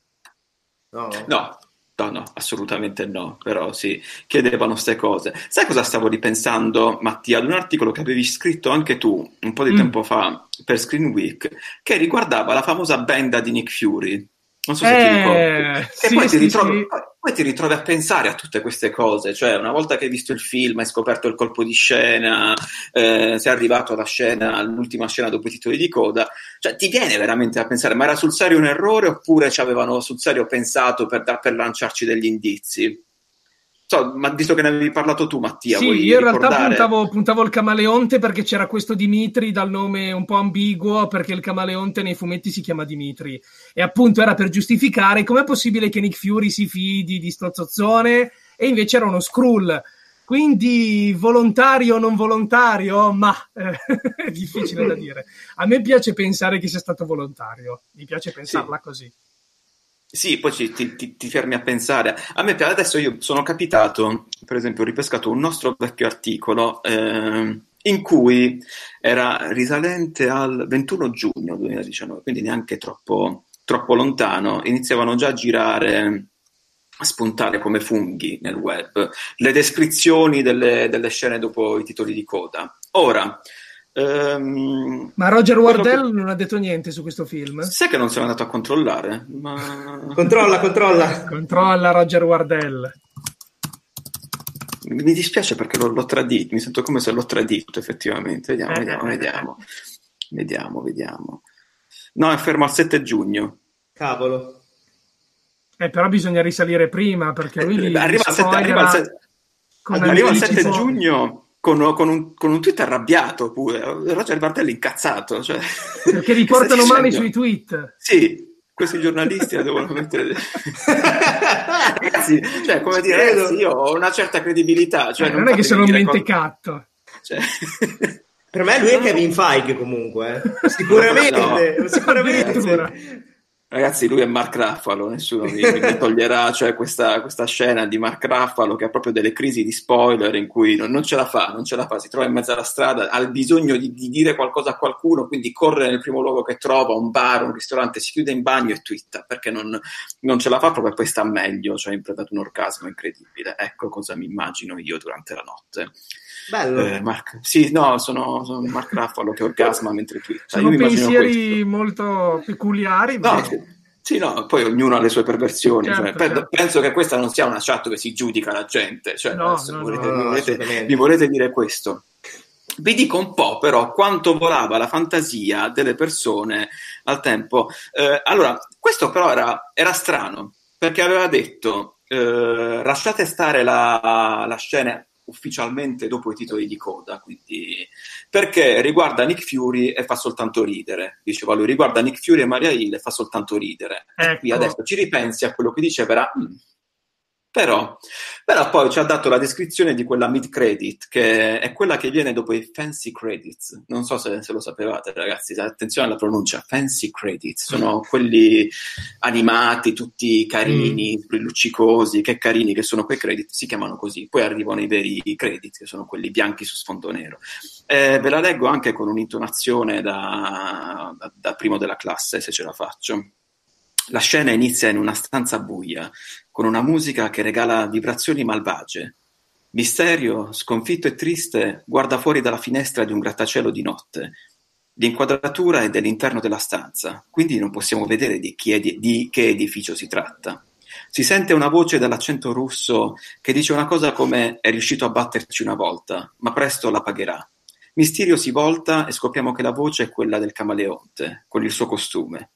No. no. No, no, assolutamente no, però sì, chiedevano queste cose. Sai cosa stavo ripensando, Mattia? Ad un articolo che avevi scritto anche tu un po' di mm. tempo fa per Screen Week, che riguardava la famosa benda di Nick Fury. Non so se eh, ti ricordi. Sì, e poi, sì, ti ritrovi, sì. poi, ti ritrovi, a pensare a tutte queste cose. Cioè, una volta che hai visto il film, hai scoperto il colpo di scena, eh, sei arrivato alla scena, all'ultima scena dopo i titoli di coda, cioè ti viene veramente a pensare, ma era sul serio un errore oppure ci avevano sul serio pensato per, per lanciarci degli indizi? So, ma visto che ne avevi parlato tu, Mattia, sì, io in realtà puntavo, puntavo, il camaleonte perché c'era questo Dimitri dal nome un po' ambiguo, perché il camaleonte nei fumetti si chiama Dimitri. E appunto era per giustificare com'è possibile che Nick Fury si fidi di sto zozzone e invece era uno Skrull. Quindi volontario o non volontario, ma eh, è difficile da dire. A me piace pensare che sia stato volontario, mi piace pensarla sì. così. Sì, poi ci, ti, ti, ti, fermi a pensare. A me adesso io sono capitato, per esempio, ho ripescato un nostro vecchio articolo eh, in cui era risalente al 21 giugno 2019, quindi neanche troppo, troppo lontano, iniziavano già a girare, a spuntare come funghi nel web le descrizioni delle, delle scene dopo i titoli di coda. Ora, Um, ma Roger Wardell che... non ha detto niente su questo film? Sai che non sono andato a controllare? Ma... controlla, controlla. Controlla Roger Wardell. Mi dispiace perché l'ho, l'ho, tradito, mi sento come se l'ho tradito effettivamente. Vediamo, eh, vediamo, eh, vediamo. Vediamo, vediamo. No, è fermo al 7 giugno. Cavolo. Eh, però bisogna risalire prima perché lui eh, arriva, al 7, arriva al 7, arriva al 7 giugno con, con, un, con, un, tweet arrabbiato pure, Roger Bartelli incazzato. Cioè, Perché riportano male i suoi tweet. Sì, questi giornalisti la devono mettere... ragazzi, cioè, come dire, ragazzi, io ho una certa credibilità. Cioè, eh, non, non è che sono un mentecatto. Cioè... Per me lui è Kevin Feige comunque, eh. sicuramente, no. sicuramente. Ragazzi, lui è Mark Raffalo, nessuno mi, mi toglierà, cioè questa, questa, scena di Mark Raffalo che ha proprio delle crisi di spoiler in cui non, non, ce la fa, non ce la fa, si trova in mezzo alla strada, ha il bisogno di, di, dire qualcosa a qualcuno, quindi corre nel primo luogo che trova, un bar, un ristorante, si chiude in bagno e twitta, perché non, non ce la fa proprio e poi sta meglio, cioè ha interpretato un orgasmo incredibile. Ecco cosa mi immagino io durante la notte. Bello. Eh, Mark, sì, no, sono, sono Mark Raffalo che orgasma mentre twitta. Sono pensieri molto peculiari. No, sì, no, poi ognuno ha le sue perversioni. Certo, cioè, certo. Penso che questa non sia una chat dove si giudica la gente. Cioè, no, no, volete, no, volete, vi volete dire questo? Vi dico un po' però quanto volava la fantasia delle persone al tempo. Eh, allora, questo però era, era, strano, perché aveva detto eh, lasciate stare la, la scena ufficialmente dopo i titoli di coda, quindi perché riguarda Nick Fury e fa soltanto ridere. Diceva lui, riguarda Nick Fury e Maria Hill e fa soltanto ridere. Ecco. E qui adesso ci ripensi a quello che diceva, era, però, però, poi ci ha dato la descrizione di quella mid credit, che è quella che viene dopo i fancy credits. Non so se, se lo sapevate, ragazzi. Attenzione alla pronuncia: fancy credits sono quelli animati, tutti carini, mm. luccicosi. Che carini che sono quei credit, si chiamano così. Poi arrivano i veri credit, che sono quelli bianchi su sfondo nero. Eh, ve la leggo anche con un'intonazione da, da, da primo della classe, se ce la faccio. La scena inizia in una stanza buia, con una musica che regala vibrazioni malvagie. Misterio, sconfitto e triste, guarda fuori dalla finestra di un grattacielo di notte. L'inquadratura è dell'interno della stanza, quindi non possiamo vedere di, di, di che edificio si tratta. Si sente una voce dall'accento russo che dice una cosa come è riuscito a batterci una volta, ma presto la pagherà. Misterio si volta e scopriamo che la voce è quella del camaleonte, con il suo costume.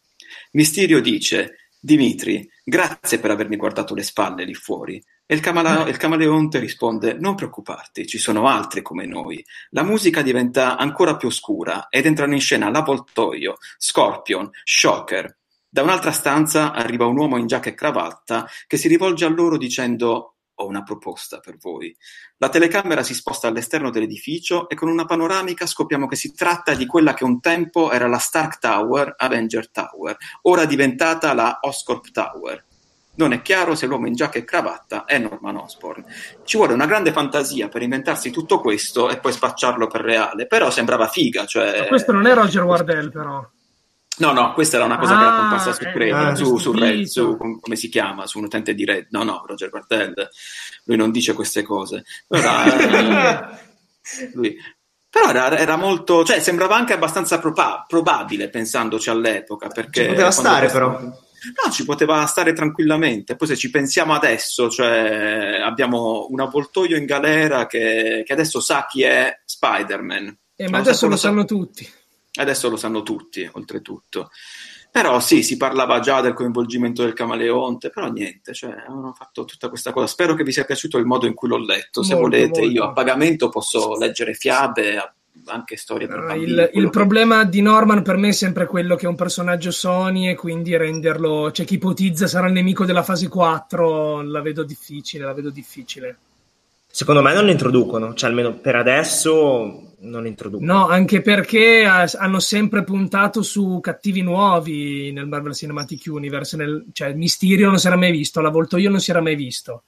Misterio dice Dimitri, grazie per avermi guardato le spalle lì fuori. E il, camala- il, camaleonte risponde: Non preoccuparti, ci sono altri come noi. La musica diventa ancora più oscura ed entrano in scena l'avvoltoio, Scorpion, Shocker. Da un'altra stanza arriva un uomo in giacca e cravatta che si rivolge a loro dicendo: ho una proposta per voi. La telecamera si sposta all'esterno dell'edificio e con una panoramica scopriamo che si tratta di quella che un tempo era la Stark Tower, Avenger Tower, ora diventata la Oscorp Tower. Non è chiaro se l'uomo in giacca e cravatta è Norman Osborn. Ci vuole una grande fantasia per inventarsi tutto questo e poi spacciarlo per reale, però sembrava figa. Cioè... Ma questo non è Roger Wardell, però. No, no, questa era una cosa ah, che era ah, comparsa su eh, ah, su, su Red, su, come si chiama, su un utente di Red. No, no, Roger Bartel, lui non dice queste cose. Però, lui, però era, era, molto, cioè sembrava anche abbastanza proba- probabile pensandoci all'epoca. Perché ci poteva stare questo... però. No, ci poteva stare tranquillamente. Poi se ci pensiamo adesso, cioè abbiamo un avvoltoio in galera che, che adesso sa chi è Spider-Man. Eh, ma adesso lo sanno tutti. Adesso lo sanno tutti, oltretutto. Però sì, si parlava già del coinvolgimento del camaleonte, però niente, cioè, hanno fatto tutta questa cosa. Spero che vi sia piaciuto il modo in cui l'ho letto. Se molto, volete, molto. io a pagamento posso leggere fiabe, anche storie per bambini. Il, il problema di Norman per me è sempre quello che è un personaggio Sony e quindi renderlo, c'è cioè, chi ipotizza sarà il nemico della fase 4, la vedo difficile, la vedo difficile. Secondo me non lo introducono, cioè almeno per adesso non introducono. No, anche perché hanno sempre puntato su cattivi nuovi nel Marvel Cinematic Universe, nel, cioè Mysterio non si era mai visto, l'avvoltoio non si era mai visto.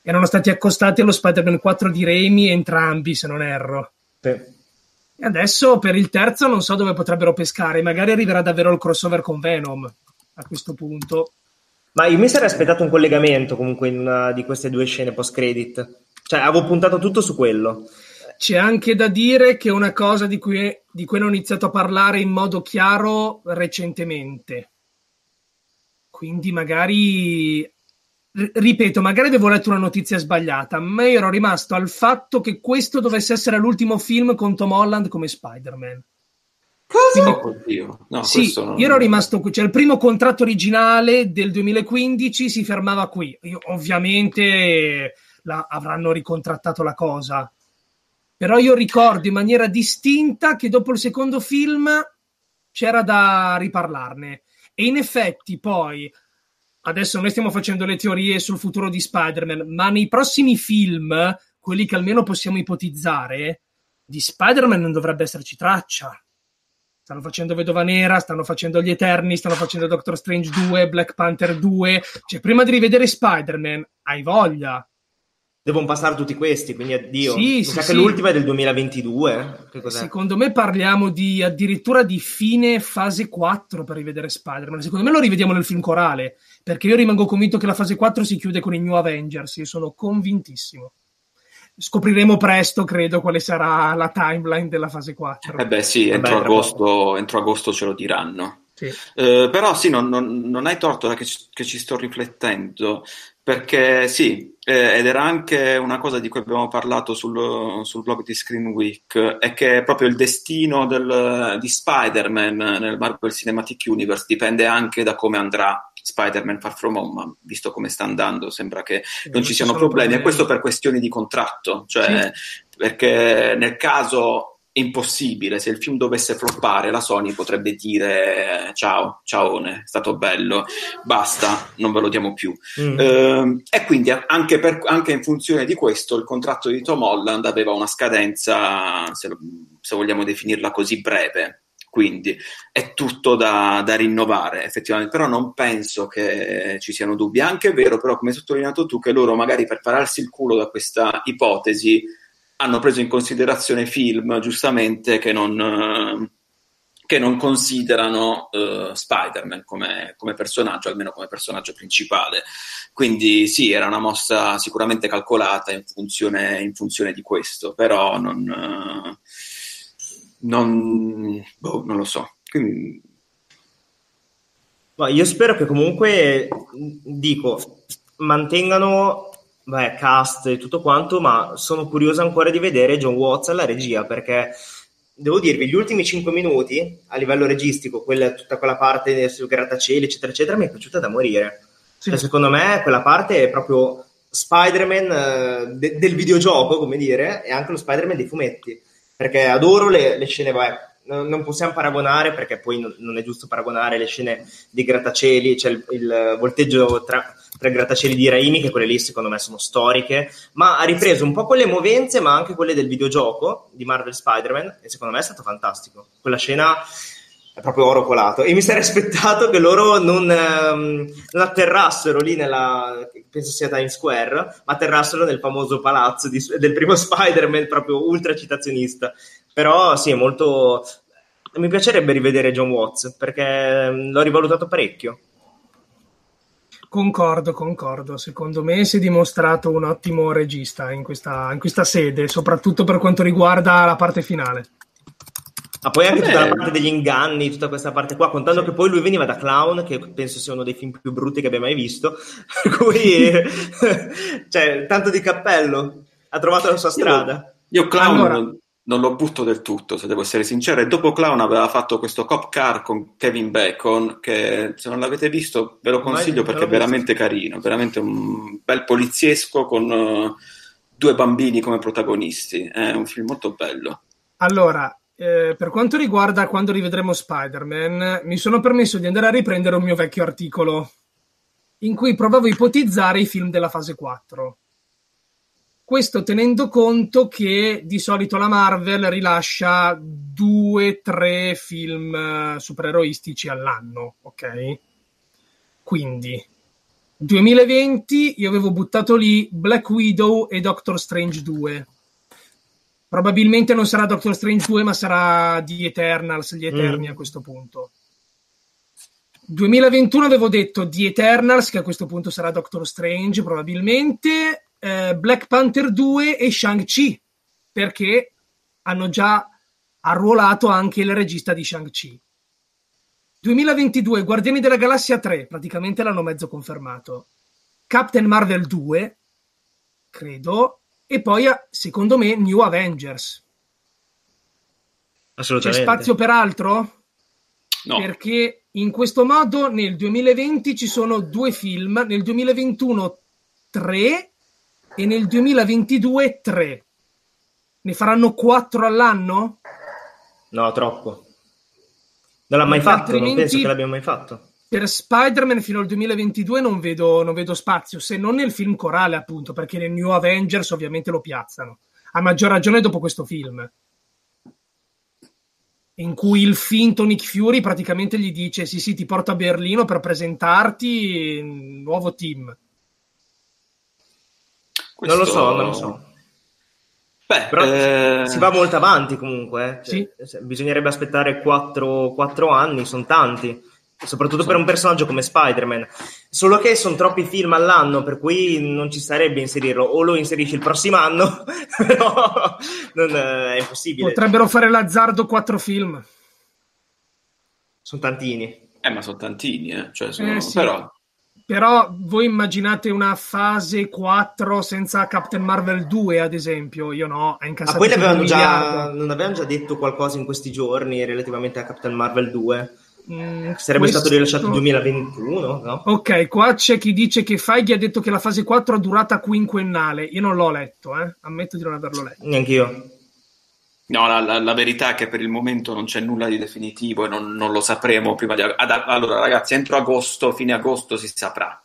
Erano stati accostati allo Spider-Man 4 di Raimi entrambi, se non erro. Sì. E adesso per il terzo non so dove potrebbero pescare, magari arriverà davvero il crossover con Venom a questo punto. Ma io mi sarei aspettato un collegamento comunque in una di queste due scene post-credit. Cioè, avevo puntato tutto su quello. C'è anche da dire che è una cosa di cui, di cui hanno iniziato a parlare in modo chiaro recentemente. Quindi magari ripeto, magari avevo letto una notizia sbagliata, ma io ero rimasto al fatto che questo dovesse essere l'ultimo film con Tom Holland come Spider-Man. Cosa? Quindi, no, sì, non... io ero rimasto qui. Cioè, il primo contratto originale del 2015 si fermava qui. Io, ovviamente la, avranno ricontrattato la cosa. Però io ricordo in maniera distinta che dopo il secondo film c'era da riparlarne. E in effetti poi, adesso noi stiamo facendo le teorie sul futuro di Spider-Man, ma nei prossimi film, quelli che almeno possiamo ipotizzare, di Spider-Man non dovrebbe esserci traccia. stanno facendo Vedova Nera, stanno facendo Gli Eterni, stanno facendo Doctor Strange 2, Black Panther 2. Cioè, prima di rivedere Spider-Man, hai voglia. Devono passare tutti questi, quindi addio. Sì, Mi sì, sa sì. che l'ultima è del 2022. Che cos'è? Secondo me parliamo di addirittura di fine fase 4 per rivedere Spider-Man. Secondo me lo rivediamo nel film corale, perché io rimango convinto che la fase 4 si chiude con i New Avengers, io sono convintissimo. Scopriremo presto, credo, quale sarà la timeline della fase 4. Eh beh sì, entro, Vabbè, agosto, entro agosto ce lo diranno. Sì. Eh, però sì, non, non- non hai torto da che, ci- che ci sto riflettendo, perché sì, eh, ed era anche una cosa di cui abbiamo parlato sul, sul blog di Screen Week, è che proprio il destino del- di Spider-Man nel Marvel Cinematic Universe dipende anche da come andrà Spider-Man Far From Home, ma visto come sta andando sembra che non ci siano problemi, e questo per questioni di contratto, cioè perché nel caso impossibile, se il film dovesse floppare, la Sony potrebbe dire eh, ciao, ciaone, è stato bello, basta, non ve lo diamo più. Mm. Ehm, e quindi anche, per- anche in funzione di questo il contratto di Tom Holland aveva una scadenza, se, se vogliamo definirla così, breve. Quindi è tutto da, da rinnovare effettivamente, però non penso che ci siano dubbi. È anche vero, però, come hai sottolineato tu, che loro magari per pararsi il culo da questa ipotesi hanno preso in considerazione film, giustamente, che non, eh, che non considerano eh, Spider-Man come, come personaggio, almeno come personaggio principale. Quindi sì, era una mossa sicuramente calcolata in funzione, in funzione di questo, però non, eh, non, boh, non lo so. Quindi, io spero che comunque, dico, mantengano beh, cast e tutto quanto, ma sono curioso ancora di vedere John Watts alla regia, perché devo dirvi, gli ultimi 5 minuti a livello registico, quella, tutta quella parte sul grattacieli, eccetera, eccetera, mi è piaciuta da morire. Sì. Cioè, secondo me quella parte è proprio Spider-Man eh, de- del videogioco, come dire, e anche lo Spider-Man dei fumetti, perché adoro le, le scene, vabbè, non possiamo paragonare, perché poi non, non è giusto paragonare le scene di grattacieli, cioè il, il volteggio tra, tra i grattacieli di Raimi, che quelle lì secondo me sono storiche, ma ha ripreso un po' quelle movenze, ma anche quelle del videogioco di Marvel Spider-Man, e secondo me è stato fantastico. Quella scena proprio oro colato. E mi sarei aspettato che loro non, ehm, non atterrassero lì nella, penso sia Times Square, ma atterrassero nel famoso palazzo di- del primo Spider-Man, proprio ultra citazionista. Però sì, è molto... Mi piacerebbe rivedere John Watts, perché ehm, l'ho rivalutato parecchio. Concordo, concordo. Secondo me si è dimostrato un ottimo regista in questa, in questa sede, soprattutto per quanto riguarda la parte finale. Ma poi anche Vabbè. tutta la parte degli inganni, tutta questa parte qua, contando che poi lui veniva da Clown, che penso sia uno dei film più brutti che abbia mai visto, per cui, cioè, tanto di cappello, ha trovato la sua strada. Io Clown Allora- non, non lo butto del tutto, se devo essere sincero. E dopo Clown aveva fatto questo cop car con Kevin Bacon, che se non l'avete visto ve lo consiglio Mai- perché è veramente carino, veramente un bel poliziesco con eh, due bambini come protagonisti. È un film molto bello. Allora, eh, per quanto riguarda quando rivedremo Spider-Man, mi sono permesso di andare a riprendere un mio vecchio articolo in cui provavo a ipotizzare i film della fase 4. Questo tenendo conto che di solito la Marvel rilascia due, tre film eh, supereroistici all'anno, ok? Quindi, 2020 io avevo buttato lì Black Widow e Doctor Strange 2. Probabilmente non sarà Doctor Strange 2, ma sarà The Eternals, gli Eterni Mm. a questo punto. 2021 avevo detto The Eternals, che a questo punto sarà Doctor Strange, probabilmente, eh, Black Panther 2 e Shang-Chi, perché hanno già arruolato anche il regista di Shang-Chi. 2022, Guardiani della Galassia 3, praticamente l'hanno mezzo confermato. Captain Marvel 2, credo, e poi, secondo me, New Avengers. C'è Assolutamente. spazio per altro? No, Perché in questo modo nel 2020 ci sono due film, nel 2021 tre e nel 2022 tre. Ne faranno quattro all'anno? No, troppo. Non l'ha mai Perché fatto, non altrimenti- penso che l'abbia mai fatto. Per Spider-Man fino al 2022 non vedo, non vedo spazio, se non nel film corale, appunto, perché nel New Avengers ovviamente lo piazzano. A maggior ragione dopo questo film. in cui il finto Nick Fury praticamente gli dice sì sì ti porto a Berlino per presentarti nuovo team. Questo... Non lo so, non lo so. Beh, Però eh... si va molto avanti comunque. Eh. Cioè, sì. Bisognerebbe aspettare 4, 4 anni, sono tanti. Soprattutto per un personaggio come Spider-Man. Solo che sono troppi film all'anno, per cui non ci sarebbe inserirlo. O lo inserisci il prossimo anno, però non eh, è impossibile. Potrebbero fare l'azzardo 4 film. Sono tantini. Eh, ma sono tantini, eh. Cioè, sono... Eh, sì. Però però voi immaginate una fase 4 senza Captain Marvel 2, ad esempio? Io no, è incassato. Ma poi avevano già, non avevano già detto qualcosa in questi giorni relativamente a Captain Marvel 2? Mm, Sarebbe questo... stato rilasciato nel 2021, no? Ok, qua c'è chi dice che Feige ha detto che la fase 4 ha durata quinquennale. Io non l'ho letto, eh? ammetto di non averlo letto. Neanch'io. No, la, la, la, verità è che per il momento non c'è nulla di definitivo e non, non lo sapremo prima di... Ad, allora, ragazzi, entro agosto, fine agosto si saprà,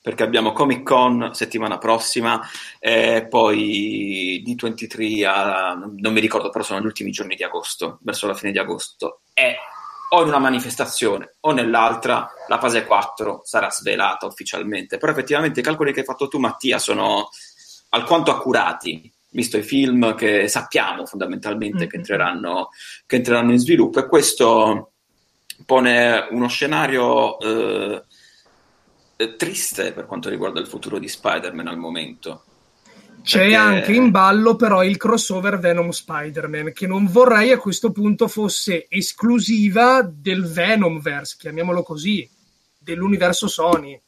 perché abbiamo Comic Con settimana prossima e poi D23 a, non mi ricordo, però sono gli ultimi giorni di agosto, verso la fine di agosto. E o in una manifestazione o nell'altra la fase 4 sarà svelata ufficialmente. Però effettivamente i calcoli che hai fatto tu, Mattia, sono alquanto accurati visto i film che sappiamo fondamentalmente mm-hmm. che, entreranno, che, entreranno, in sviluppo e questo pone uno scenario eh, triste per quanto riguarda il futuro di Spider-Man al momento. C'è perché... anche in ballo però il crossover Venom Spider-Man che non vorrei a questo punto fosse esclusiva del Venomverse, chiamiamolo così, dell'universo Sony.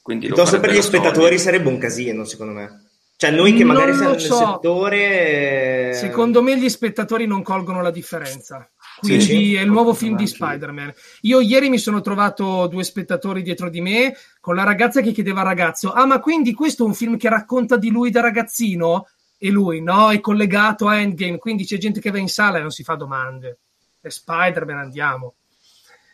Quindi Piuttosto per gli spettatori Sony. sarebbe un casino, secondo me. Cioè, noi che magari siamo nel so. settore. Secondo me gli spettatori non colgono la differenza. Quindi sì, è il nuovo film di Spider-Man. Io ieri mi sono trovato due spettatori dietro di me con la ragazza che chiedeva al ragazzo: Ah, ma quindi questo è un film che racconta di lui da ragazzino? E lui, no, è collegato a Endgame. Quindi c'è gente che va in sala e non si fa domande. È Spider-Man, andiamo.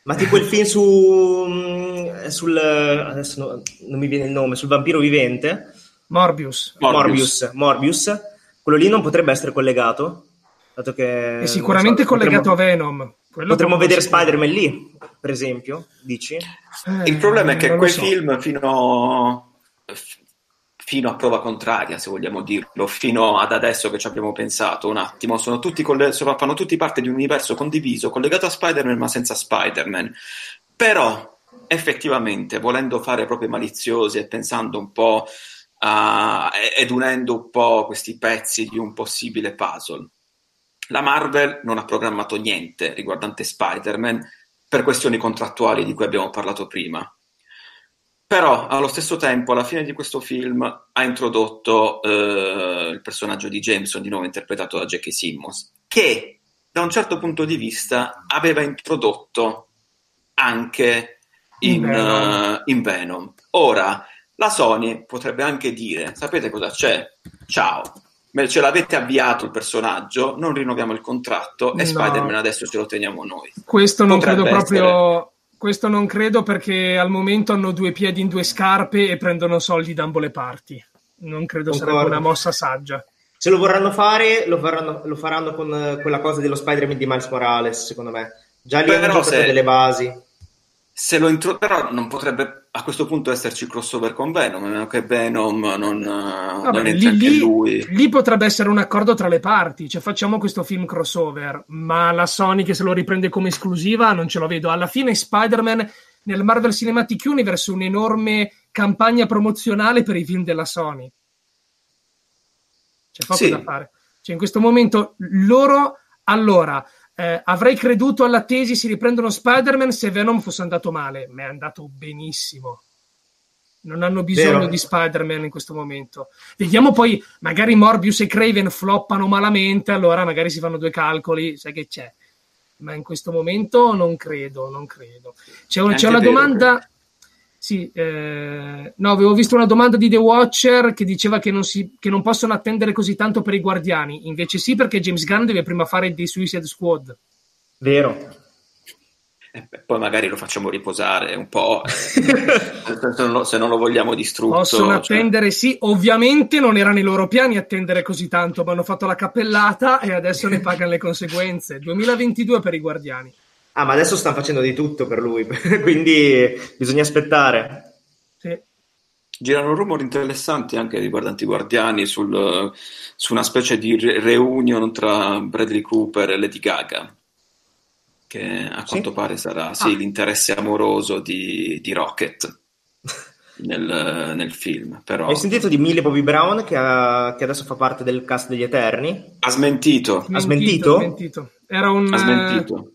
Ma tipo il film su. Mm, sul. adesso no, non mi viene il nome, sul vampiro vivente Morbius. Morbius. Morbius. Quello lì non potrebbe essere collegato? Dato che, è sicuramente so, collegato potremmo, a Venom. Quello potremmo vedere Spider-Man lì, per esempio, dici? Eh, Il problema è che quei so. film fino, fino a prova contraria, se vogliamo dirlo, fino ad adesso che ci abbiamo pensato un attimo, sono tutti coll- fanno tutti parte di un universo condiviso, collegato a Spider-Man ma senza Spider-Man. Però, effettivamente, volendo fare proprio maliziosi e pensando un po' uh, ed unendo un po' questi pezzi di un possibile puzzle. La Marvel non ha programmato niente riguardante Spider-Man per questioni contrattuali di cui abbiamo parlato prima. Però allo stesso tempo, alla fine di questo film, ha introdotto eh, il personaggio di Jameson, di nuovo interpretato da Jackie Simmons, che da un certo punto di vista aveva introdotto anche in, in Venom. Uh, in Venom. Ora, la Sony potrebbe anche dire: sapete cosa c'è? Ciao, ce l'avete avviato il personaggio, non rinnoviamo il contratto e no. Spider-Man adesso ce lo teniamo noi. Questo non Potrebbe credo essere... proprio. Questo non credo perché al momento hanno due piedi in due scarpe e prendono soldi da ambo le parti. Non credo Concordo. sarebbe una mossa saggia. Se lo vorranno fare, lo faranno, lo faranno con quella cosa dello Spider-Man di Miles Morales, secondo me. Già lì hanno se... delle basi se lo intro- però non potrebbe a questo punto esserci crossover con Venom, a meno che Venom non, Vabbè, non lì, lì, lui. Lì potrebbe essere un accordo tra le parti, cioè facciamo questo film crossover, ma la Sony che se lo riprende come esclusiva non ce lo vedo. Alla fine Spider-Man nel Marvel Cinematic Universe è un'enorme campagna promozionale per i film della Sony. C'è poco sì. da fare. Cioè in questo momento loro... Allora, eh, avrei creduto alla tesi si riprendono Spider-Man se Venom fosse andato male, ma è andato benissimo. Non hanno bisogno Vero. di Spider-Man in questo momento. Vediamo poi, magari Morbius e Craven floppano malamente, allora magari si fanno due calcoli, sai che c'è. Ma in questo momento non credo, non credo. C'è, c'è una domanda... Sì, eh, no, avevo visto una domanda di The Watcher che diceva che non, si, che non, possono attendere così tanto per i Guardiani. Invece sì, perché James Gunn deve prima fare di Suicide Squad. Vero. e poi magari lo facciamo riposare un po', eh, se, non lo, se, non lo, vogliamo distrutto. Possono cioè... attendere, sì, ovviamente non era nei loro piani attendere così tanto, ma hanno fatto la cappellata e adesso ne pagano le conseguenze. 2022 per i guardiani. Ah, ma adesso stanno facendo di tutto per lui, quindi bisogna aspettare. Sì. Girano rumori interessanti anche riguardanti i Guardiani sul, su una specie di reunion tra Bradley Cooper e Lady Gaga, che a quanto sì? pare sarà sì, ah. l'interesse amoroso di, di Rocket. Nel, nel, film. Però... Hai sentito di Millie Bobby Brown che, ha, che, adesso fa parte del cast degli Eterni? Ha smentito. Ha smentito? smentito. Era un, ha smentito.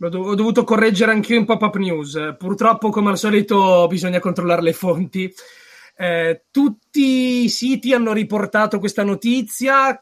Ho dovuto correggere anch'io in pop-up news. Purtroppo, come al solito, bisogna controllare le fonti. Eh, tutti i siti hanno riportato questa notizia,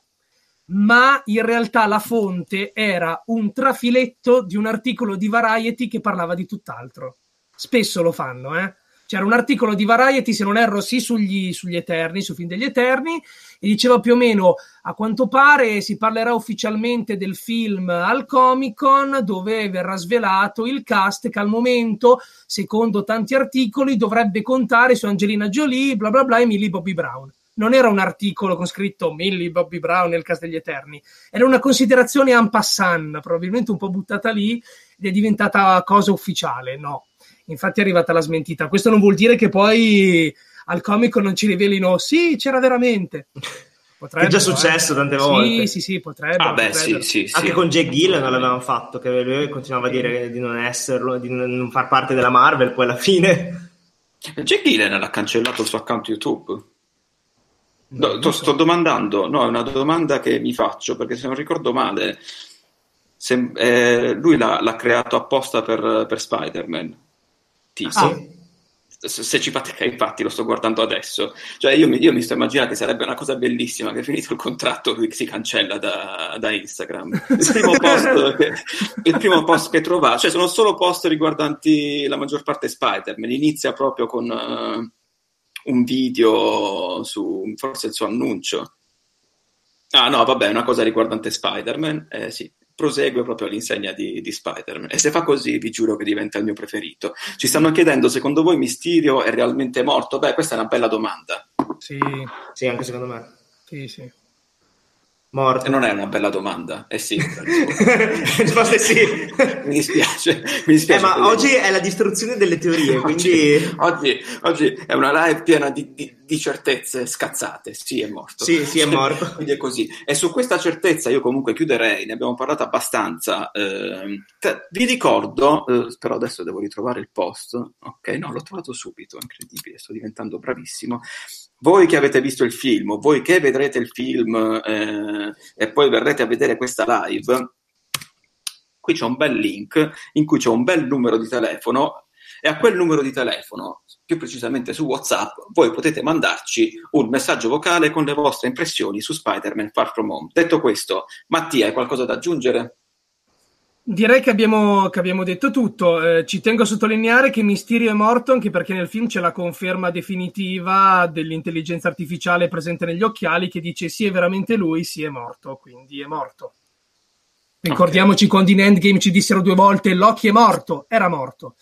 ma in realtà la fonte era un trafiletto di un articolo di Variety che parlava di tutt'altro. Spesso lo fanno, eh c'era un articolo di Variety, se non erro, sì, sugli, sugli Eterni, su Film degli Eterni, e diceva più o meno, a quanto pare si parlerà ufficialmente del film al Comic Con, dove verrà svelato il cast che al momento, secondo tanti articoli, dovrebbe contare su Angelina Jolie, bla bla bla, e Millie Bobby Brown. Non era un articolo con scritto Millie Bobby Brown nel cast degli Eterni, era una considerazione en passant, probabilmente un po' buttata lì, ed è diventata cosa ufficiale, no infatti è arrivata la smentita. Questo non vuol dire che poi al comico non ci rivelino sì, c'era veramente. Potrebbe, è già successo eh. tante volte. Sì, sì, sì, potrebbe. Ah, beh, sì, sì, Anche sì. con Jake Gillen l'avevano fatto, che lui continuava a dire di non esserlo, di non far parte della Marvel, poi alla fine... Jake Gillen ha cancellato il suo account YouTube. No, so. Sto domandando, no, è una domanda che mi faccio, perché se non ricordo male, se, eh, lui l'ha, l'ha, creato apposta per, per Spider-Man tipo. Ah. Se ci fate infatti lo sto guardando adesso, cioè io mi, io mi, sto immaginando che sarebbe una cosa bellissima che finito il contratto lui si cancella da, da Instagram. Il primo, post che, il primo post che trova, cioè sono solo post riguardanti la maggior parte Spider-Man, inizia proprio con uh, un video su forse il suo annuncio. Ah no, vabbè, una cosa riguardante Spider-Man, eh, sì, prosegue proprio all'insegna di, di, Spider-Man. E se fa così, vi giuro che diventa il mio preferito. Ci stanno chiedendo, secondo voi Mysterio è realmente morto? Beh, questa è una bella domanda. Sì, sì anche secondo me. Sì, sì. Morto. E non è una bella domanda, eh sì. risposta è sì. mi dispiace, mi dispiace. Eh, ma oggi è la distruzione delle teorie, quindi... Oggi, oggi è una live piena di, di, di, certezze scazzate. Sì, è morto. Sì, sì, è morto. quindi è così. E su questa certezza io comunque chiuderei, ne abbiamo parlato abbastanza. Eh, vi ricordo, eh, però adesso devo ritrovare il post. Ok, no, l'ho trovato subito, incredibile, sto diventando bravissimo voi che avete visto il film, voi che vedrete il film eh, e poi verrete a vedere questa live, qui c'è un bel link in cui c'è un bel numero di telefono e a quel numero di telefono, più precisamente su WhatsApp, voi potete mandarci un messaggio vocale con le vostre impressioni su Spider-Man Far From Home. Detto questo, Mattia, hai qualcosa da aggiungere? Direi che abbiamo, che abbiamo detto tutto. Eh, ci tengo a sottolineare che Mysterio è morto anche perché nel film c'è la conferma definitiva dell'intelligenza artificiale presente negli occhiali che dice sì è veramente lui, sì è morto, quindi è morto. Ricordiamoci okay. quando in Endgame ci dissero due volte Loki è morto, era morto.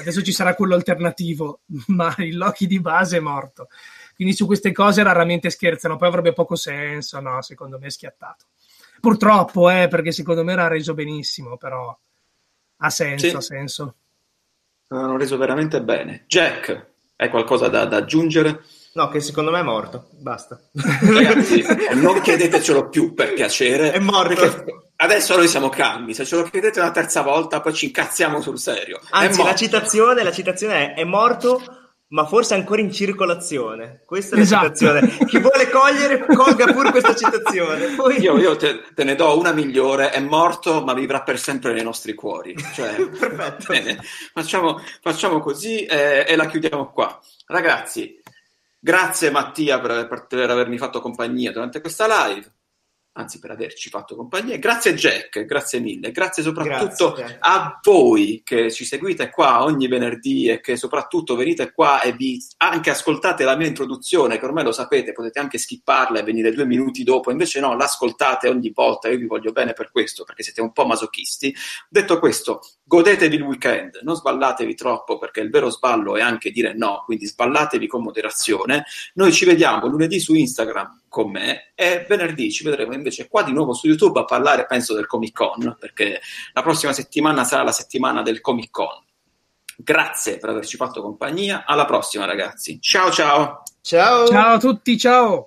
Adesso ci sarà quello alternativo, ma il Loki di base è morto. Quindi su queste cose raramente scherzano, poi avrebbe poco senso, no, secondo me è schiattato. Purtroppo, eh, perché secondo me era reso benissimo, però ha senso, sì. ha senso. Hanno reso veramente bene. Jack, hai qualcosa da, da aggiungere? No, che secondo me è morto. Basta. Ragazzi, non chiedetecelo più per piacere. È morto. Adesso noi siamo calmi. Se ce lo chiedete una terza volta, poi ci incazziamo sul serio. Anzi, la citazione, la citazione è: è morto ma forse ancora in circolazione. Questa è la esatto. citazione. Chi vuole cogliere, colga pure questa citazione. Poi... Io, io te, te, ne do una migliore: è morto, ma vivrà per sempre nei nostri cuori. Cioè, Perfetto. Bene, facciamo, facciamo così e, e, la chiudiamo qua. Ragazzi, grazie Mattia per, per avermi fatto compagnia durante questa live. Anzi per averci fatto compagnia. Grazie Jack, grazie mille, grazie soprattutto Grazie, a voi che ci seguite qua ogni venerdì e che soprattutto venite qua e vi anche ascoltate la mia introduzione, che ormai lo sapete, potete anche skipparla e venire due minuti dopo, invece no, l'ascoltate ogni volta, io vi voglio bene per questo, perché siete un po' masochisti. Detto questo, godetevi il weekend, non sballatevi troppo, perché il vero sballo è anche dire no, quindi sballatevi con moderazione. Noi ci vediamo lunedì su Instagram con me e venerdì ci vedremo invece qua di nuovo su YouTube a parlare, penso, del Comic Con, perché la prossima settimana sarà la settimana del Comic Con. Grazie per averci fatto compagnia, alla prossima ragazzi. Ciao ciao! Ciao. Ciao a tutti, ciao.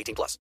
18 plus.